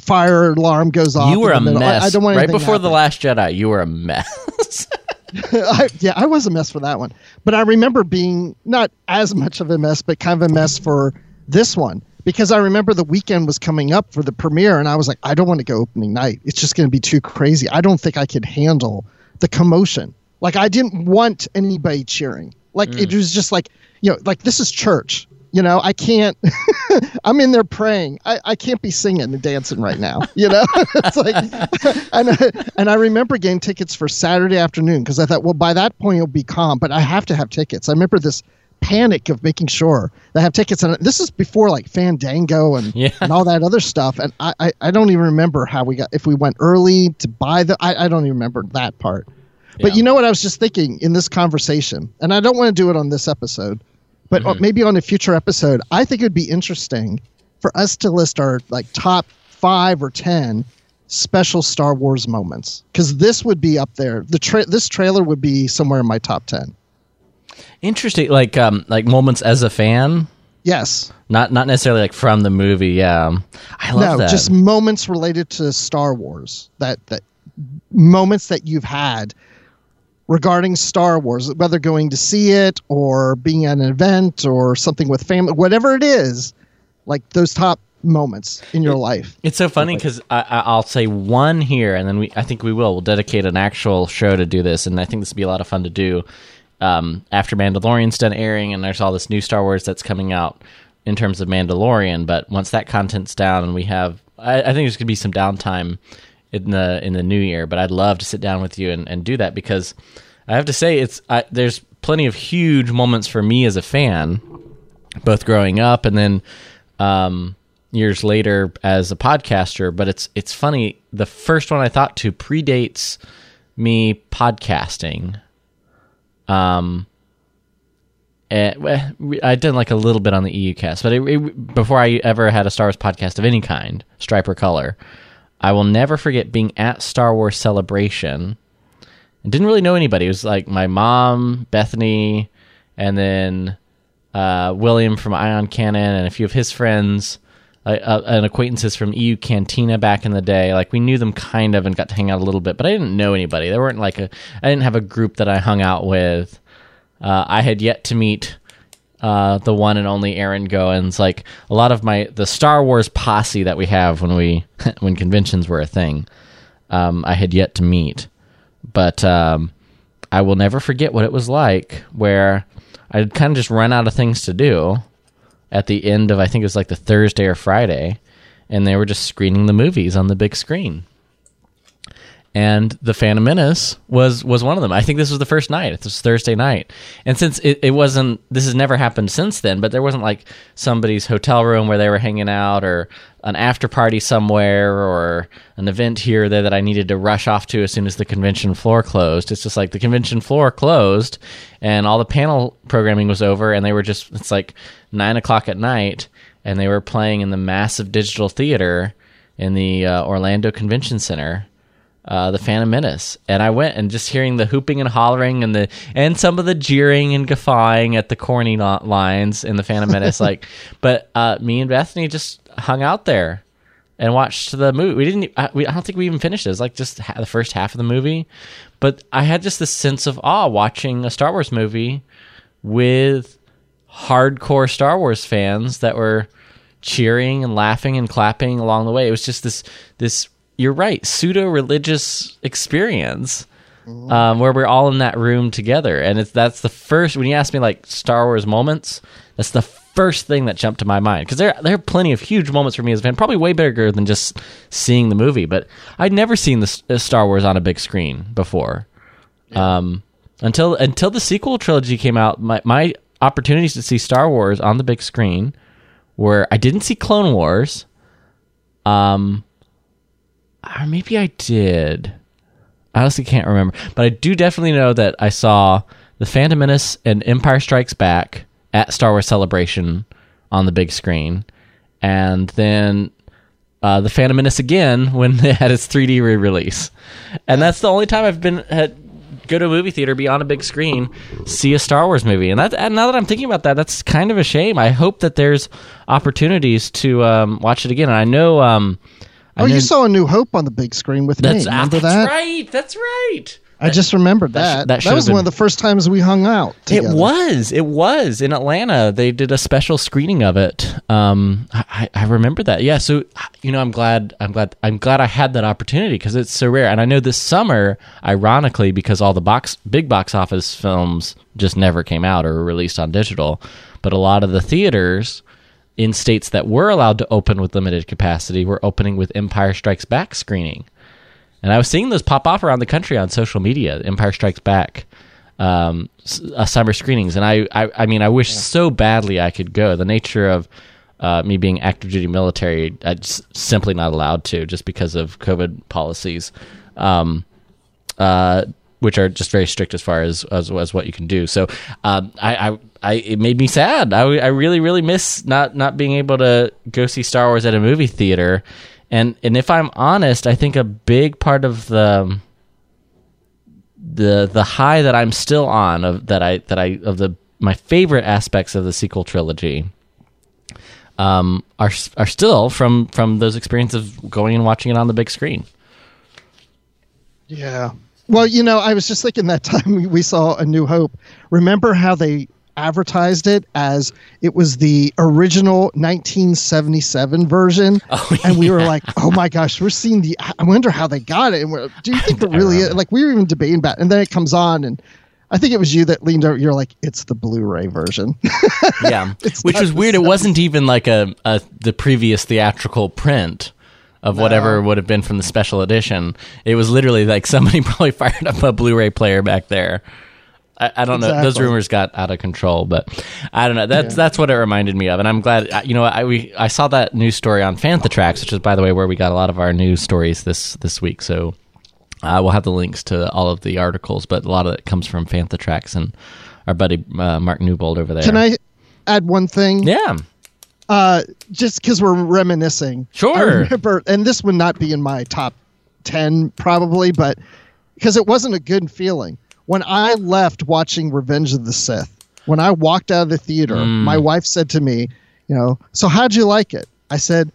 fire alarm goes off. You were a mess. I, I, don't want right before the Last Jedi. You were a mess. I, yeah, I was a mess for that one, but I remember being not as much of a mess, but kind of a mess for this one because I remember the weekend was coming up for the premiere, and I was like, I don't want to go opening night. It's just going to be too crazy. I don't think I could handle the commotion. Like I didn't want anybody cheering. Like mm. it was just like you know, like this is church. You know, I can't. I'm in there praying. I, I can't be singing and dancing right now. You know, it's like, and I, and I remember getting tickets for Saturday afternoon because I thought, well, by that point it'll be calm, but I have to have tickets. I remember this panic of making sure that I have tickets, and this is before like Fandango and yeah. and all that other stuff. And I, I, I don't even remember how we got if we went early to buy the. I, I don't even remember that part. But you know what I was just thinking in this conversation, and I don't want to do it on this episode, but mm-hmm. maybe on a future episode. I think it would be interesting for us to list our like top five or ten special Star Wars moments because this would be up there. The tra- this trailer would be somewhere in my top ten. Interesting, like um, like moments as a fan. Yes. Not not necessarily like from the movie. Yeah, I love no, that. just moments related to Star Wars. That that moments that you've had regarding Star Wars, whether going to see it or being at an event or something with family, whatever it is, like those top moments in your life. It's so funny because I'll say one here, and then we I think we will. We'll dedicate an actual show to do this, and I think this would be a lot of fun to do um, after Mandalorian's done airing, and there's all this new Star Wars that's coming out in terms of Mandalorian. But once that content's down, and we have, I, I think there's gonna be some downtime in the in the new year. But I'd love to sit down with you and, and do that because I have to say it's I, there's plenty of huge moments for me as a fan, both growing up and then um, years later as a podcaster. But it's it's funny. The first one I thought to predates me podcasting. Um, and, eh, I did like a little bit on the EU cast, but it, it, before I ever had a Star Wars podcast of any kind, stripe or color, I will never forget being at Star Wars Celebration. and didn't really know anybody. It was like my mom, Bethany, and then uh, William from Ion Cannon, and a few of his friends, uh, and acquaintances from EU Cantina back in the day. Like we knew them kind of and got to hang out a little bit, but I didn't know anybody. There weren't like a. I didn't have a group that I hung out with. Uh, I had yet to meet uh, the one and only Aaron Goins. Like a lot of my the Star Wars posse that we have when we when conventions were a thing, um, I had yet to meet, but um, I will never forget what it was like where I'd kind of just run out of things to do at the end of I think it was like the Thursday or Friday, and they were just screening the movies on the big screen and the Phantom Menace was was one of them. I think this was the first night. It was Thursday night, and since it, it wasn't, this has never happened since then. But there wasn't like somebody's hotel room where they were hanging out, or an after party somewhere, or an event here or there that I needed to rush off to as soon as the convention floor closed. It's just like the convention floor closed, and all the panel programming was over, and they were just it's like nine o'clock at night, and they were playing in the massive digital theater in the uh, Orlando Convention Center uh, the Phantom Menace, and I went and just hearing the hooping and hollering and the and some of the jeering and guffawing at the corny lines in the Phantom Menace, like. But uh, me and Bethany just hung out there, and watched the movie. We didn't. I, we, I don't think we even finished it. It was like just ha- the first half of the movie, but I had just this sense of awe watching a Star Wars movie with hardcore Star Wars fans that were cheering and laughing and clapping along the way. It was just this this. You're right, pseudo religious experience um, where we're all in that room together, and it's that's the first. When you ask me like Star Wars moments, that's the first thing that jumped to my mind because there there are plenty of huge moments for me as a fan, probably way bigger than just seeing the movie. But I'd never seen the uh, Star Wars on a big screen before. Um, until until the sequel trilogy came out, my my opportunities to see Star Wars on the big screen were I didn't see Clone Wars. Um, or maybe I did. I honestly can't remember, but I do definitely know that I saw the Phantom Menace and Empire Strikes Back at Star Wars Celebration on the big screen, and then uh, the Phantom Menace again when it had its 3D re-release, and that's the only time I've been had go to a movie theater, be on a big screen, see a Star Wars movie, and that and now that I'm thinking about that, that's kind of a shame. I hope that there's opportunities to um, watch it again, and I know. Um, I oh, know- you saw A New Hope on the big screen with me. Remember that's that? right. That's right. I just remembered that sh- that. that That, was have one of the first times we hung out. Together. It was. It was in Atlanta. They did a special screening of it. Um, I, I remember that. Yeah. So you know, I'm glad. I'm glad. I'm glad I had that opportunity because it's so rare. And I know this summer, ironically, because all the box big box office films just never came out or were released on digital, but a lot of the theaters in states that were allowed to open with limited capacity were opening with Empire Strikes Back screening. And I was seeing those pop off around the country on social media. Empire Strikes Back, um, uh, summer screenings, and I, I, I mean, I wish so badly I could go. The nature of uh, me being active duty military, I just simply not allowed to, just because of COVID policies, um, uh, which are just very strict as far as as, as what you can do. So, um, I, I, I, it made me sad. I, I really, really miss not not being able to go see Star Wars at a movie theater. And and if I'm honest, I think a big part of the the the high that I'm still on of that I that I of the my favorite aspects of the sequel trilogy um, are are still from from those experiences of going and watching it on the big screen. Yeah. Well, you know, I was just thinking that time we, saw A New Hope. Remember how they advertised it as it was the original 1977 version? Oh, and we were like, oh my gosh, we're seeing the. I wonder how they got it. And do you think it really is? Like, we were even debating about it. And then it comes on, and I think it was you that leaned over. You're like, it's the Blu ray version. yeah, which was weird. It wasn't even like a, a the previous theatrical print of whatever would have been from the special edition. It was literally like somebody probably fired up a Blu-ray player back there. I, I don't know. Those rumors got out of control, but I don't know. That's that's what it reminded me of, and I'm glad. You know, I we I saw that news story on Fantha Tracks, which is by the way where we got a lot of our news stories this this week. So uh, we'll have the links to all of the articles, but a lot of it comes from Fantha Tracks and our buddy uh, Mark Newbold over there. Can I add one thing? Yeah. Uh, just because we're reminiscing. Sure. I remember, and this would not be in my top 10 probably, but because it wasn't a good feeling. When I left watching Revenge of the Sith, when I walked out of the theater, Mm. my wife said to me, you know, so how'd you like it? I said,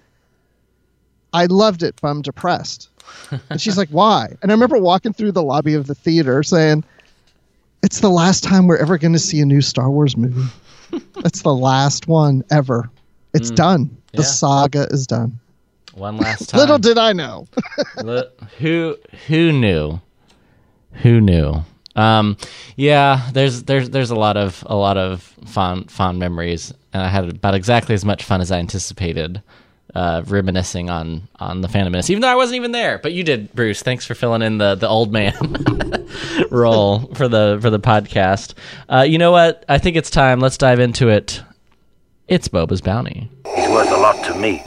I loved it, but I'm depressed. and she's like, why? And I remember walking through the lobby of the theater saying, it's the last time we're ever going to see a new Star Wars movie. It's the last one ever. It's Mm. done. The Yeah. saga is done. One last time. Little did I know. Who who knew? Who knew? Um, yeah, there's there's there's a lot of a lot of fond fond memories, and I had about exactly as much fun as I anticipated. Uh, reminiscing on on the Phantom Menace, even though I wasn't even there, but you did, Bruce. Thanks for filling in the the old man role for the for the podcast. Uh, you know what? I think it's time. Let's dive into it. It's Boba's bounty. He's worth a lot to me.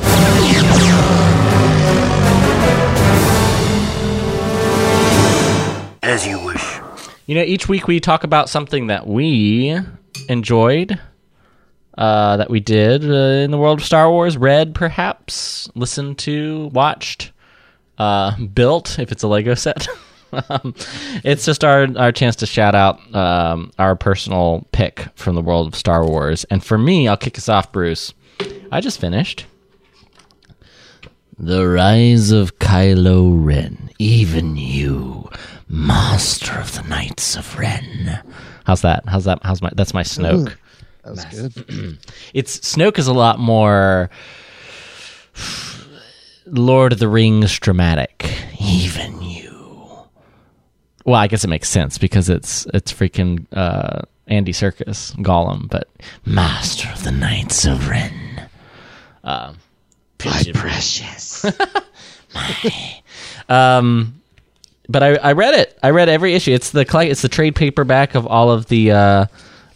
As you wish. You know, each week we talk about something that we enjoyed, uh, that we did uh, in the world of Star Wars, read perhaps, listened to, watched, uh, built, if it's a Lego set. um, it's just our, our chance to shout out um, our personal pick from the world of Star Wars. And for me, I'll kick us off, Bruce. I just finished The Rise of Kylo Ren. Even you, Master of the Knights of Ren. How's that? How's that? How's my? That's my Snoke. Ooh, that was good. it's Snoke is a lot more Lord of the Rings dramatic. Even you. Well, I guess it makes sense because it's it's freaking uh, Andy Serkis Gollum, but Master of the Knights of Ren. Uh, My precious. My. Um, but I, I read it. I read every issue. It's the it's the trade paperback of all of the uh,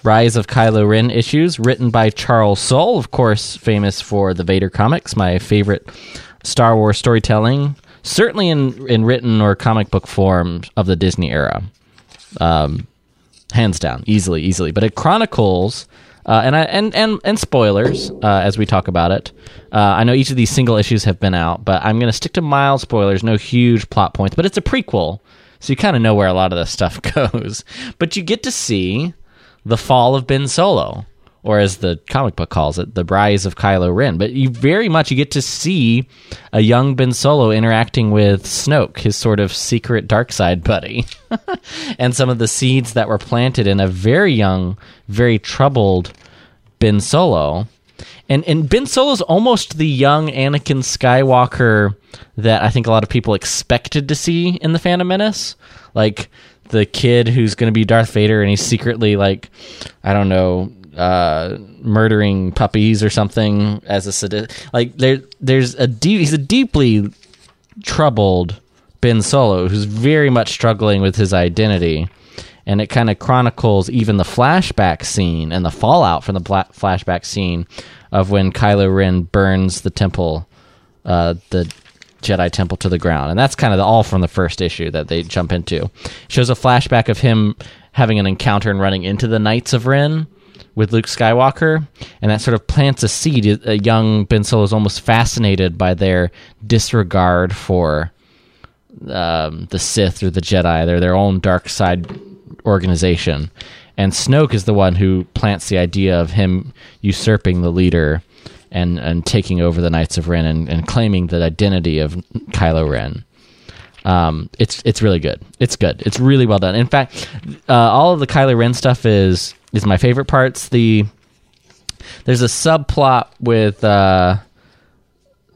Rise of Kylo Ren issues, written by Charles Soule, of course, famous for the Vader comics, my favorite Star Wars storytelling, certainly in in written or comic book form of the Disney era. Um, hands down, easily, easily. But it chronicles. Uh, and I and and and spoilers uh, as we talk about it. Uh, I know each of these single issues have been out, but I'm going to stick to mild spoilers. No huge plot points, but it's a prequel, so you kind of know where a lot of this stuff goes. But you get to see the fall of Ben Solo, or as the comic book calls it, the rise of Kylo Ren. But you very much you get to see a young Ben Solo interacting with Snoke, his sort of secret dark side buddy, and some of the seeds that were planted in a very young, very troubled Ben Solo. And and Ben Solo's almost the young Anakin Skywalker that I think a lot of people expected to see in the Phantom Menace. Like the kid who's going to be Darth Vader and he's secretly like I don't know uh, murdering puppies or something as a sadist. Like there, there's a deep. He's a deeply troubled Ben Solo who's very much struggling with his identity, and it kind of chronicles even the flashback scene and the fallout from the flashback scene of when Kylo Ren burns the temple, uh, the Jedi Temple to the ground, and that's kind of all from the first issue that they jump into. Shows a flashback of him having an encounter and running into the Knights of Ren with Luke Skywalker, and that sort of plants a seed. A young Ben Solo is almost fascinated by their disregard for um, the Sith or the Jedi. They're their own dark side organization, and Snoke is the one who plants the idea of him usurping the leader and and taking over the Knights of Ren and, and claiming the identity of Kylo Ren. Um, it's it's really good. It's good. It's really well done. In fact, uh, all of the Kylo Ren stuff is is my favorite parts. The there's a subplot with uh,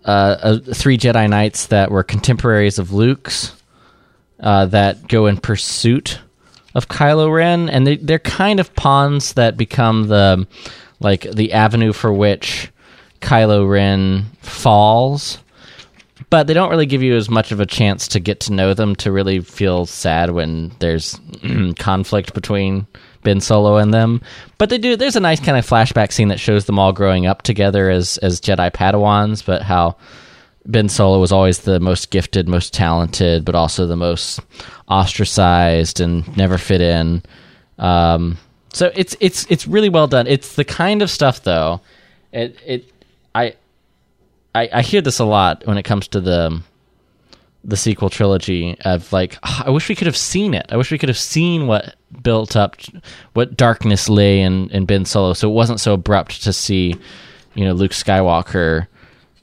uh, uh, three Jedi Knights that were contemporaries of Luke's uh, that go in pursuit of Kylo Ren, and they, they're kind of pawns that become the like the avenue for which Kylo Ren falls but they don't really give you as much of a chance to get to know them to really feel sad when there's conflict between Ben Solo and them. But they do. There's a nice kind of flashback scene that shows them all growing up together as as Jedi Padawans, but how Ben Solo was always the most gifted, most talented, but also the most ostracized and never fit in. Um, so it's it's it's really well done. It's the kind of stuff though. It it I I, I hear this a lot when it comes to the the sequel trilogy of like "Ah, I wish we could have seen it. I wish we could have seen what built up what darkness lay in, in Ben Solo so it wasn't so abrupt to see, you know, Luke Skywalker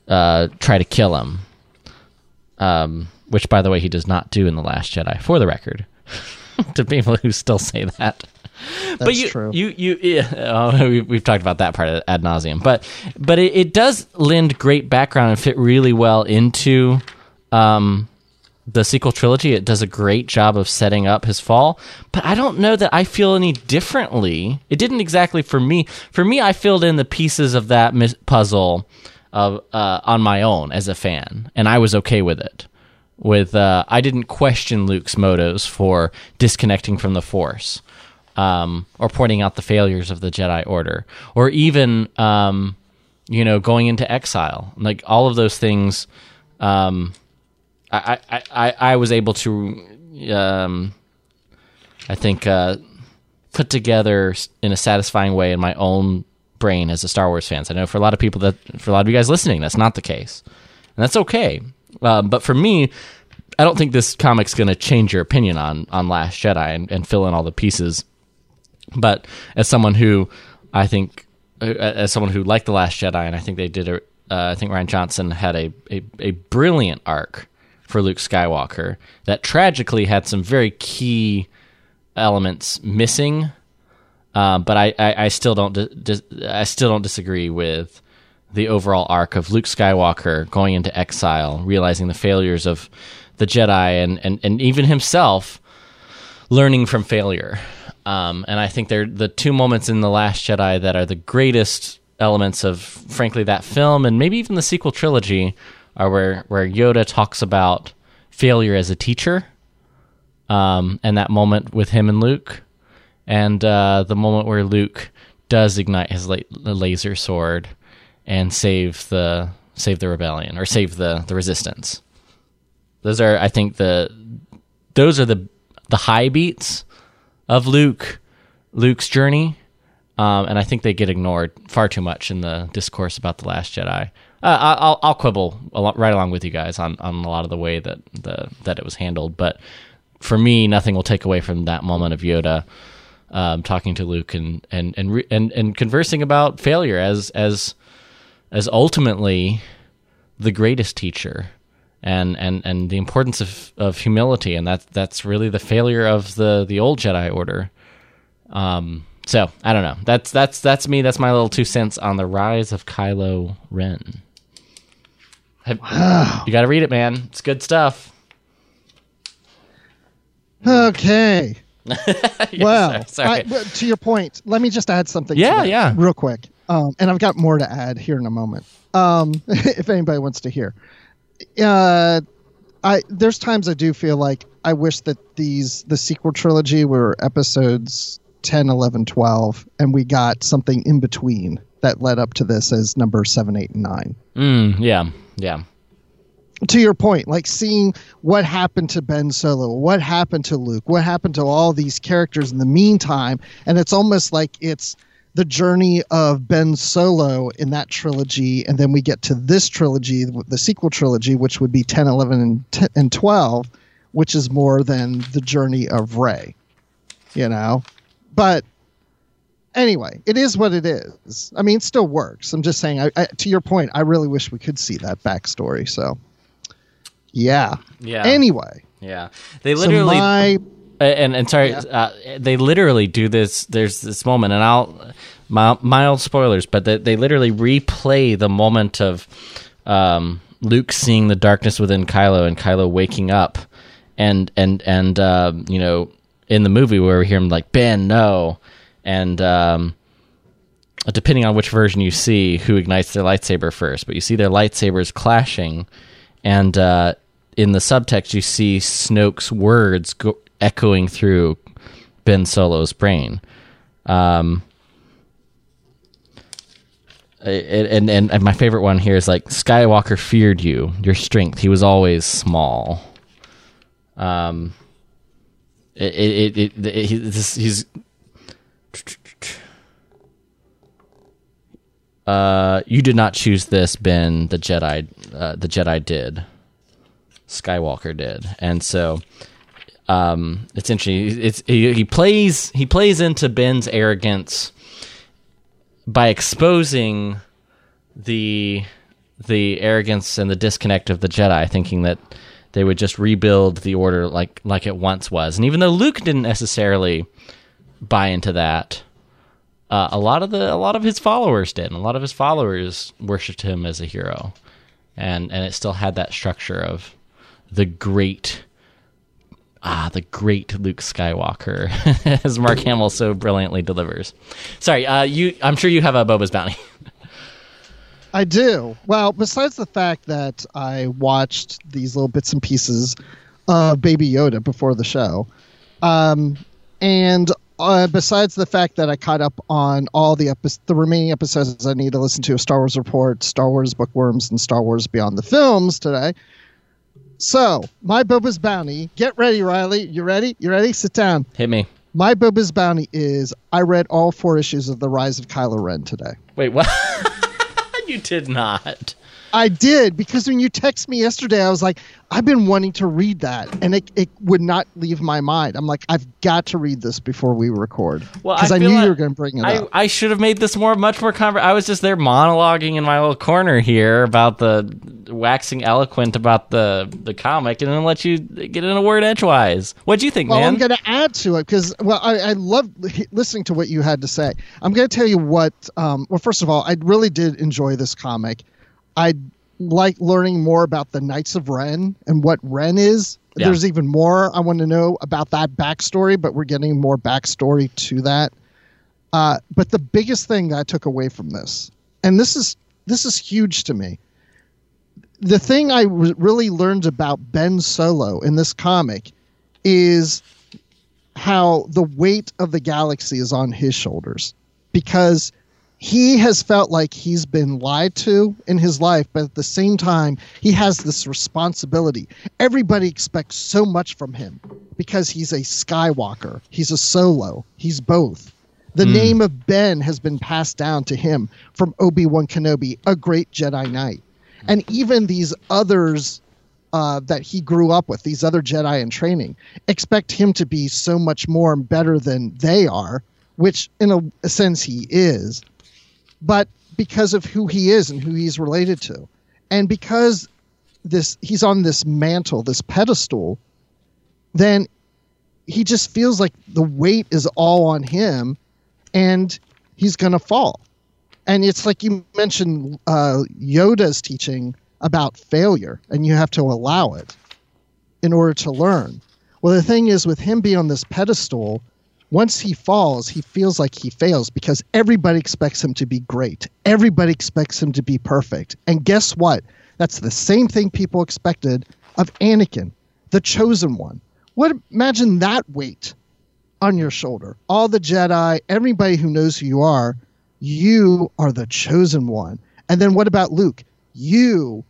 uh, try to kill him. Um, which by the way he does not do in The Last Jedi, for the record. to people who still say that. but That's you, true. you, you, yeah, oh, we, we've talked about that part ad nauseum. But, but it, it does lend great background and fit really well into um, the sequel trilogy. It does a great job of setting up his fall. But I don't know that I feel any differently. It didn't exactly for me. For me, I filled in the pieces of that puzzle of uh, on my own as a fan, and I was okay with it. With uh, I didn't question Luke's motives for disconnecting from the Force um, or pointing out the failures of the Jedi Order, or even um, you know going into exile. Like all of those things, um, I, I, I, I was able to, um, I think, uh, put together in a satisfying way in my own brain as a Star Wars fan. So I know for a lot of people that, for a lot of you guys listening, that's not the case, and that's okay. Um, but for me, I don't think this comic's going to change your opinion on on Last Jedi and, and fill in all the pieces but as someone who I think, uh, as someone who liked the Last Jedi, and I think they did a, uh, I think Rian Johnson had a, a, a brilliant arc for Luke Skywalker that tragically had some very key elements missing. Uh, but I, I, I, still don't di- dis- I still don't disagree with the overall arc of Luke Skywalker going into exile, realizing the failures of the Jedi, and, and, and even himself learning from failure. Um, and I think they're the two moments in the Last Jedi that are the greatest elements of, frankly, that film, and maybe even the sequel trilogy, are where where Yoda talks about failure as a teacher, um, and that moment with him and Luke, and uh, the moment where Luke does ignite his la- laser sword and save the save the rebellion or save the the resistance. Those are, I think, the those are the the high beats of Luke Luke's journey, um, and I think they get ignored far too much in the discourse about the Last Jedi. Uh, I'll, I'll quibble lot, right along with you guys on, on a lot of the way that the that it was handled, but for me, nothing will take away from that moment of Yoda um, talking to Luke and and and, re- and and conversing about failure as as as ultimately the greatest teacher and and and the importance of of humility and that's that's really the failure of the the old Jedi order. Um so I don't know. That's that's that's me. That's my little two cents on the rise of Kylo Ren wow. you got to read it man. It's good stuff. Okay. Well sorry, sorry. I, to your point let me just add something yeah yeah. real quick. Um, and I've got more to add here in a moment um, if anybody wants to hear. Uh, I there's times I do feel like I wish that these the sequel trilogy were episodes 10, 11, 12, and we got something in between that led up to this as number seven, eight, and nine. Mm, yeah, yeah. To your point, like seeing what happened to Ben Solo, what happened to Luke, what happened to all these characters in the meantime, and it's almost like it's the journey of Ben Solo in that trilogy, and then we get to this trilogy, the sequel trilogy, which would be 10, 11, and, 10, and 12, which is more than the journey of Rey, you know? But anyway, it is what it is. I mean, it still works. I'm just saying, I, I, to your point, I really wish we could see that backstory. So, yeah. Yeah. Anyway. Yeah. They literally. So my and and sorry, yeah. uh, they literally do this. There's this moment, and I'll mild, spoilers, but they, they literally replay the moment of um, Luke seeing the darkness within Kylo and Kylo waking up, and and and uh, you know in the movie where we hear him like Ben, no, and um, depending on which version you see, who ignites their lightsaber first, but you see their lightsabers clashing, and uh, in the subtext you see Snoke's words go- echoing through Ben Solo's brain. Um, and, and and my favorite one here is like Skywalker feared you, your strength. He was always small. Um, it it it, it he's, he's uh, you did not choose this, Ben. The Jedi, uh, the Jedi did. Skywalker did, and so um, it's interesting. It's he, he plays he plays into Ben's arrogance by exposing the the arrogance and the disconnect of the Jedi, thinking that they would just rebuild the order like like it once was. And even though Luke didn't necessarily buy into that, uh, a lot of the a lot of his followers did. And a lot of his followers worshipped him as a hero, and and it still had that structure of the great Ah, the great Luke Skywalker, as Mark Hamill so brilliantly delivers. Sorry, uh, you. I'm sure you have a Boba's Bounty. I do. Well, besides the fact that I watched these little bits and pieces of Baby Yoda before the show, um, and uh, besides the fact that I caught up on all the epi- the remaining episodes I need to listen to of Star Wars Report, Star Wars Bookworms, and Star Wars Beyond the Films today, so, my Boba's bounty. Get ready, Riley. You ready? You ready? Sit down. Hit me. My Boba's bounty is I read all four issues of The Rise of Kylo Ren today. Wait, what? you did not. I did because when you text me yesterday, I was like, I've been wanting to read that, and it, it would not leave my mind. I'm like, I've got to read this before we record Well, because I, feel knew like you were going to bring it I, up. I should have made this more, much more conver- I was just there monologuing in my little corner here about the waxing eloquent about the the comic, and then let you get in a word edgewise. What do you think, man? Well, man? I'm going to add to it because well, I, I love listening to what you had to say. I'm going to tell you what. Um, well, first of all, I really did enjoy this comic. I like learning more about the Knights of Ren and what Ren is. Yeah. There's even more I want to know about that backstory, but we're getting more backstory to that. Uh, but the biggest thing I took away from this, and this is this is huge to me. The thing I w- really learned about Ben Solo in this comic is how the weight of the galaxy is on his shoulders because he has felt like he's been lied to in his life, but at the same time, he has this responsibility. Everybody expects so much from him because he's a Skywalker, he's a solo, he's both. The Hmm. name of Ben has been passed down to him from Obi Wan Kenobi, a great Jedi Knight. And even these others uh, that he grew up with, these other Jedi in training, expect him to be so much more and better than they are, which in a, a sense he is, but because of who he is and who he's related to. And because this he's on this mantle, this pedestal, then he just feels like the weight is all on him and he's going to fall. And it's like you mentioned uh, Yoda's teaching about failure, and you have to allow it in order to learn. Well, the thing is, with him being on this pedestal, once he falls, he feels like he fails because everybody expects him to be great. Everybody expects him to be perfect. And guess what? That's the same thing people expected of Anakin, the chosen one. What imagine that weight on your shoulder. All the Jedi, everybody who knows who you are, you are the chosen one. And then what about Luke? You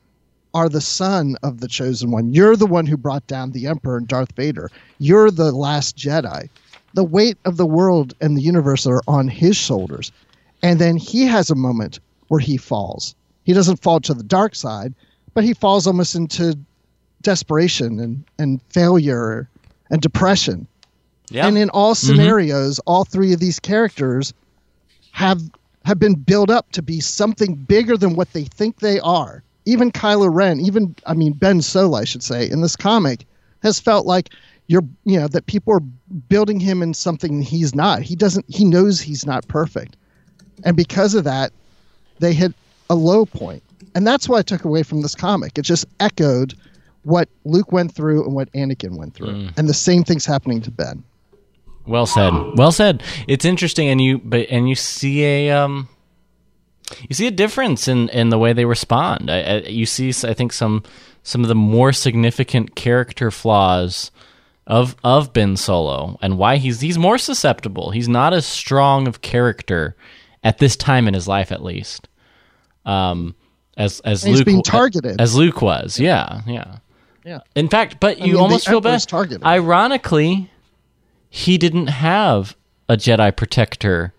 are the son of the chosen one. You're the one who brought down the Emperor and Darth Vader. You're the last Jedi. The weight of the world and the universe are on his shoulders. And then he has a moment where he falls. He doesn't fall to the dark side, but he falls almost into desperation and, and failure and depression. Yeah. And in all mm-hmm. scenarios, all three of these characters have have been built up to be something bigger than what they think they are. Even Kylo Ren, even I mean Ben Solo, I should say, in this comic, has felt like you're you know that people are building him in something he's not. He doesn't. He knows he's not perfect, and because of that, they hit a low point. And that's what I took away from this comic. It just echoed what Luke went through and what Anakin went through, and the same thing's happening to Ben. Well said. Well said. It's interesting, and you but and you see a um, you see a difference in in the way they respond. I, I, you see, I think some some of the more significant character flaws of of Ben Solo and why he's he's more susceptible. He's not as strong of character at this time in his life, at least. Um, as as And he's Luke being targeted. as Luke was. Yeah, yeah. Yeah. In fact, but I you mean, almost feel bad. Targeted. Ironically, he didn't have a Jedi protector,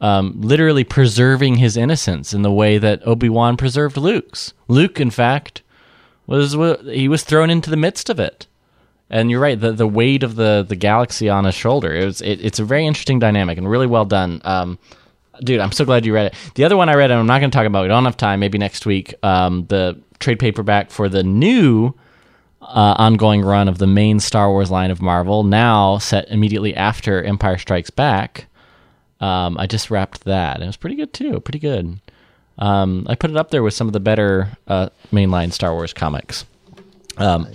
um, literally preserving his innocence in the way that Obi Wan preserved Luke's. Luke, in fact, was he was thrown into the midst of it. And you're right, the the weight of the the galaxy on his shoulder. It was it, it's a very interesting dynamic and really well done. Um, dude, I'm so glad you read it. The other one I read, and I'm not going to talk about. We don't have time. Maybe next week. Um, the trade paperback for the new uh, ongoing run of the main Star Wars line of Marvel, now set immediately after Empire Strikes Back. Um, I just wrapped that. It was pretty good too. Pretty good. Um, I put it up there with some of the better uh, mainline Star Wars comics. Um,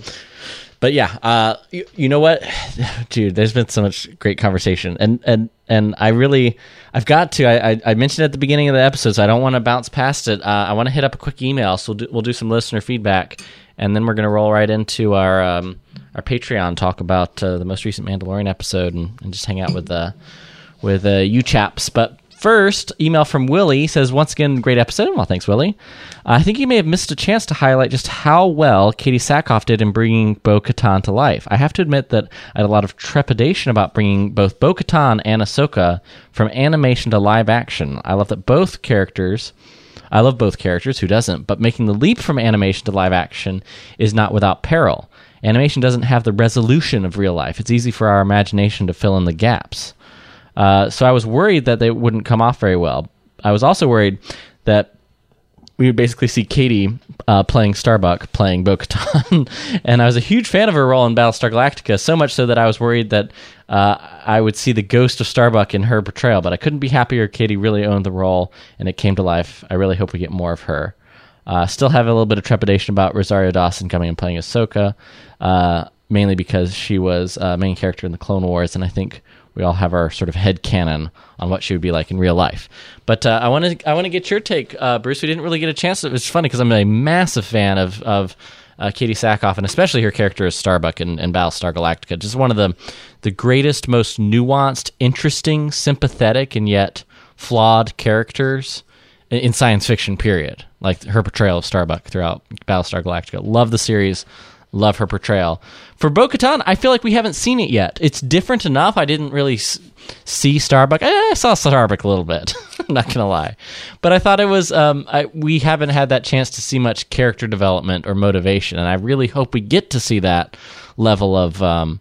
but yeah, uh, you, you know what, dude? There's been so much great conversation, and and and I really, I've got to. I I, I mentioned at the beginning of the episode, so I don't want to bounce past it. Uh, I want to hit up a quick email, so we'll do, we'll do some listener feedback, and then we're gonna roll right into our um, our Patreon talk about uh, the most recent Mandalorian episode, and, and just hang out with uh, with uh, you chaps. But first, email from Willie says, once again, great episode. Well, thanks, Willie. I think you may have missed a chance to highlight just how well Katee Sackhoff did in bringing Bo Katan to life. I have to admit that I had a lot of trepidation about bringing both Bo Katan and Ahsoka from animation to live action. I love that both characters I love both characters, who doesn't? But making the leap from animation to live action is not without peril. Animation doesn't have the resolution of real life. It's easy for our imagination to fill in the gaps. Uh, so I was worried that they wouldn't come off very well. I was also worried that we would basically see Katee uh, playing Starbuck, playing Bo and I was a huge fan of her role in Battlestar Galactica, so much so that I was worried that uh, I would see the ghost of Starbuck in her portrayal. But I couldn't be happier Katee really owned the role and it came to life. I really hope we get more of her. Uh, still have a little bit of trepidation about Rosario Dawson coming and playing Ahsoka, uh, mainly because she was a main character in the Clone Wars, and I think we all have our sort of head canon on what she would be like in real life. But uh, I want to I want to get your take, uh, Bruce. We didn't really get a chance. It was funny because I'm a massive fan of of uh, Katee Sackhoff and especially her character as Starbuck in, in Battlestar Galactica. Just one of the the greatest, most nuanced, interesting, sympathetic, and yet flawed characters in, in science fiction. Period. Like her portrayal of Starbuck throughout Battlestar Galactica. Love the series love her portrayal. For Bo Katan, I feel like we haven't seen it yet. It's different enough. I didn't really see Starbuck. Eh, I saw Starbuck a little bit. I'm not gonna lie, but I thought it was. Um, I, we haven't had that chance to see much character development or motivation, and I really hope we get to see that level of. Um,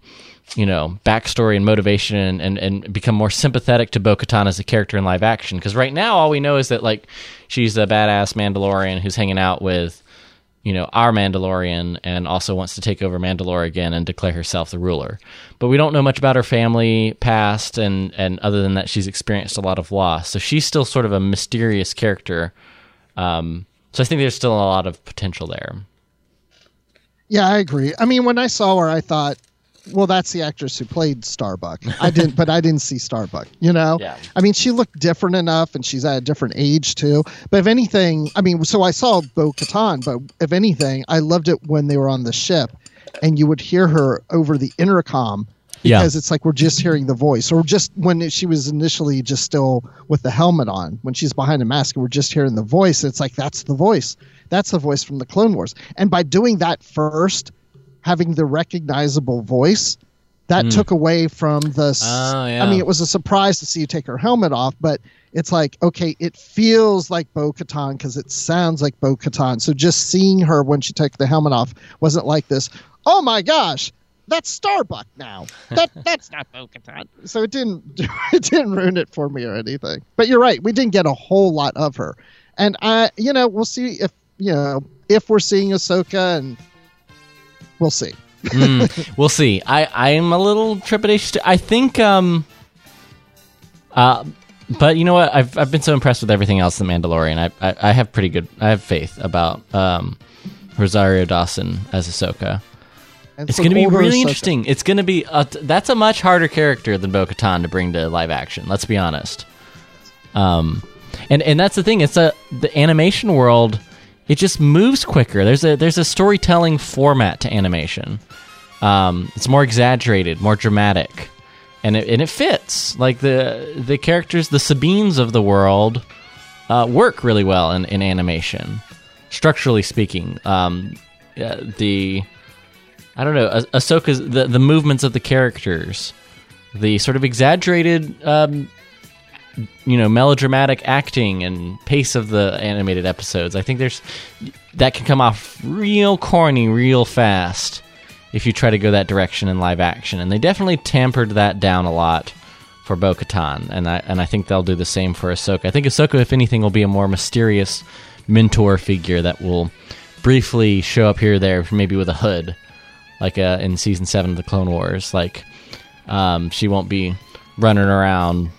you know, backstory and motivation and, and, and become more sympathetic to Bo Katan as a character in live action. Because right now, all we know is that, like, she's a badass Mandalorian who's hanging out with you know, our Mandalorian and also wants to take over Mandalore again and declare herself the ruler. But we don't know much about her family past and and other than that she's experienced a lot of loss. So she's still sort of a mysterious character. Um, so I think there's still a lot of potential there. Yeah, I agree. I mean, when I saw her, I thought, well, that's the actress who played Starbuck. I didn't, but I didn't see Starbuck. You know, yeah. I mean, she looked different enough, and she's at a different age too. But if anything, I mean, so I saw Bo Katan, but if anything, I loved it when they were on the ship, and you would hear her over the intercom because yeah. it's like we're just hearing the voice, or just when she was initially just still with the helmet on, when she's behind a mask, and we're just hearing the voice. It's like that's the voice. That's the voice from the Clone Wars. And by doing that first, having the recognizable voice that mm. took away from the oh, yeah. i mean it was a surprise to see you take her helmet off but it's like okay it feels like bo-katan because it sounds like bo-katan. So just seeing her when she took the helmet off wasn't like this oh my gosh that's starbuck now. That that's not bo-katan. So it didn't it didn't ruin it for me or anything. But you're right we didn't get a whole lot of her. And i you know we'll see if you know if we're seeing ahsoka and we'll see. mm, we'll see. I I'm a little trepidatious. I think um uh but you know what? I've I've been so impressed with everything else in The Mandalorian. I, I I have pretty good. I have faith about um Rosario Dawson as Ahsoka. And it's going to be really Ahsoka. interesting. It's going to be a, that's a much harder character than Bo-Katan to bring to live action. Let's be honest. Um, and and that's the thing. It's a the animation world it just moves quicker. There's a there's a storytelling format to animation. Um, it's more exaggerated, more dramatic, and it and it fits. Like the the characters, the Sabines of the world, uh, work really well in, in animation, structurally speaking. Um, uh, the I don't know ah- Ahsoka's the the movements of the characters, the sort of exaggerated um, you know melodramatic acting and pace of the animated episodes. I think there's that can come off real corny real fast if you try to go that direction in live action. And they definitely tampered that down a lot for Bo Katan, and I and I think they'll do the same for Ahsoka. I think Ahsoka, if anything, will be a more mysterious mentor figure that will briefly show up here or there, maybe with a hood, like uh, in season seven of the Clone Wars. Like um, she won't be running around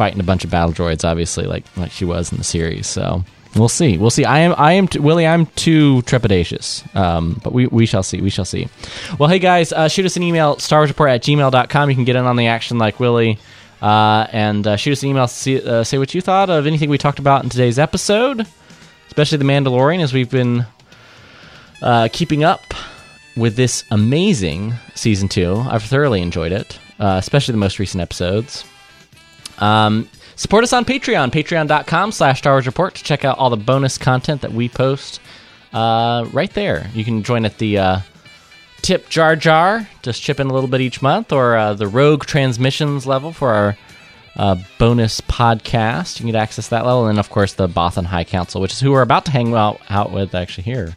fighting a bunch of battle droids, obviously, like like she was in the series. So we'll see. We'll see. I am I am t- Willie. I'm too trepidatious, um, but we, we shall see. We shall see. Well, hey guys, uh, shoot us an email Star Wars Report at gmail.com. You can get in on the action like Willie. Uh, and uh, shoot us an email. See, uh, say what you thought of anything we talked about in today's episode, especially the Mandalorian, as we've been uh, keeping up with this amazing season two. I've thoroughly enjoyed it, uh, especially the most recent episodes. Um, support us on Patreon, patreon.com slash Star Wars Report to check out all the bonus content that we post uh, right there. You can join at the uh, tip jar jar, just chip in a little bit each month, or uh, the rogue transmissions level for our uh, bonus podcast. You can get access to that level, and of course the Bothan High Council, which is who we're about to hang out, out with actually here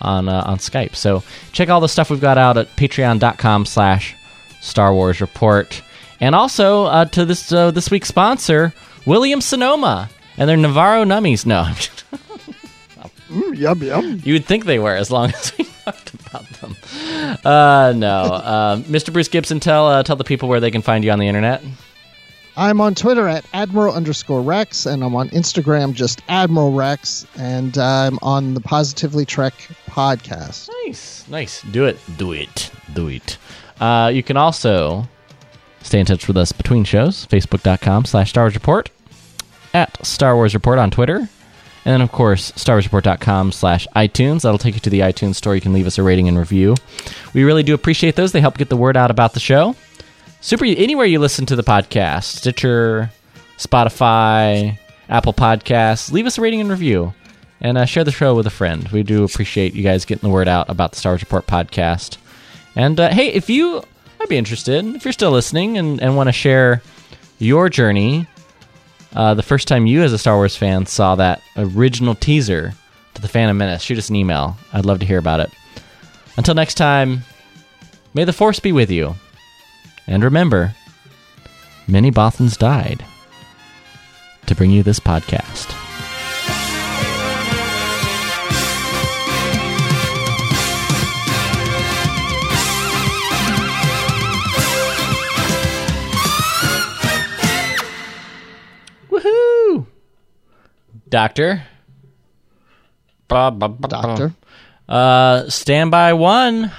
on uh, on Skype. So check all the stuff we've got out at Patreon.com/slash Star Wars Report, and also uh, to this uh, this week's sponsor, Williams-Sonoma and their Nevarro Nummies. No. Mm, yum yum. You would think they were, as long as we talked about them. Uh, no, uh, Mr. Bruce Gibson, tell uh, tell the people where they can find you on the internet. I'm on Twitter at Admiral underscore Rex, and I'm on Instagram just Admiral Rex, and I'm on the Positively Trek podcast. Nice, nice. Do it, do it, do it. Uh, you can also stay in touch with us between shows. Facebook.com slash Star Wars Report, at Star Wars Report on Twitter, and then, of course, StarWarsReport.com slash iTunes. That'll take you to the iTunes store. You can leave us a rating and review. We really do appreciate those. They help get the word out about the show. Super, anywhere you listen to the podcast, Stitcher, Spotify, Apple Podcasts, leave us a rating and review. And uh, share the show with a friend. We do appreciate you guys getting the word out about the Star Wars Report podcast. And uh, hey, if you might be interested, if you're still listening and, and want to share your journey uh, the first time you, as a Star Wars fan, saw that original teaser to The Phantom Menace, shoot us an email. I'd love to hear about it. Until next time, may the Force be with you. And remember, many Bothans died to bring you this podcast. Doctor. Doctor. Uh, standby one.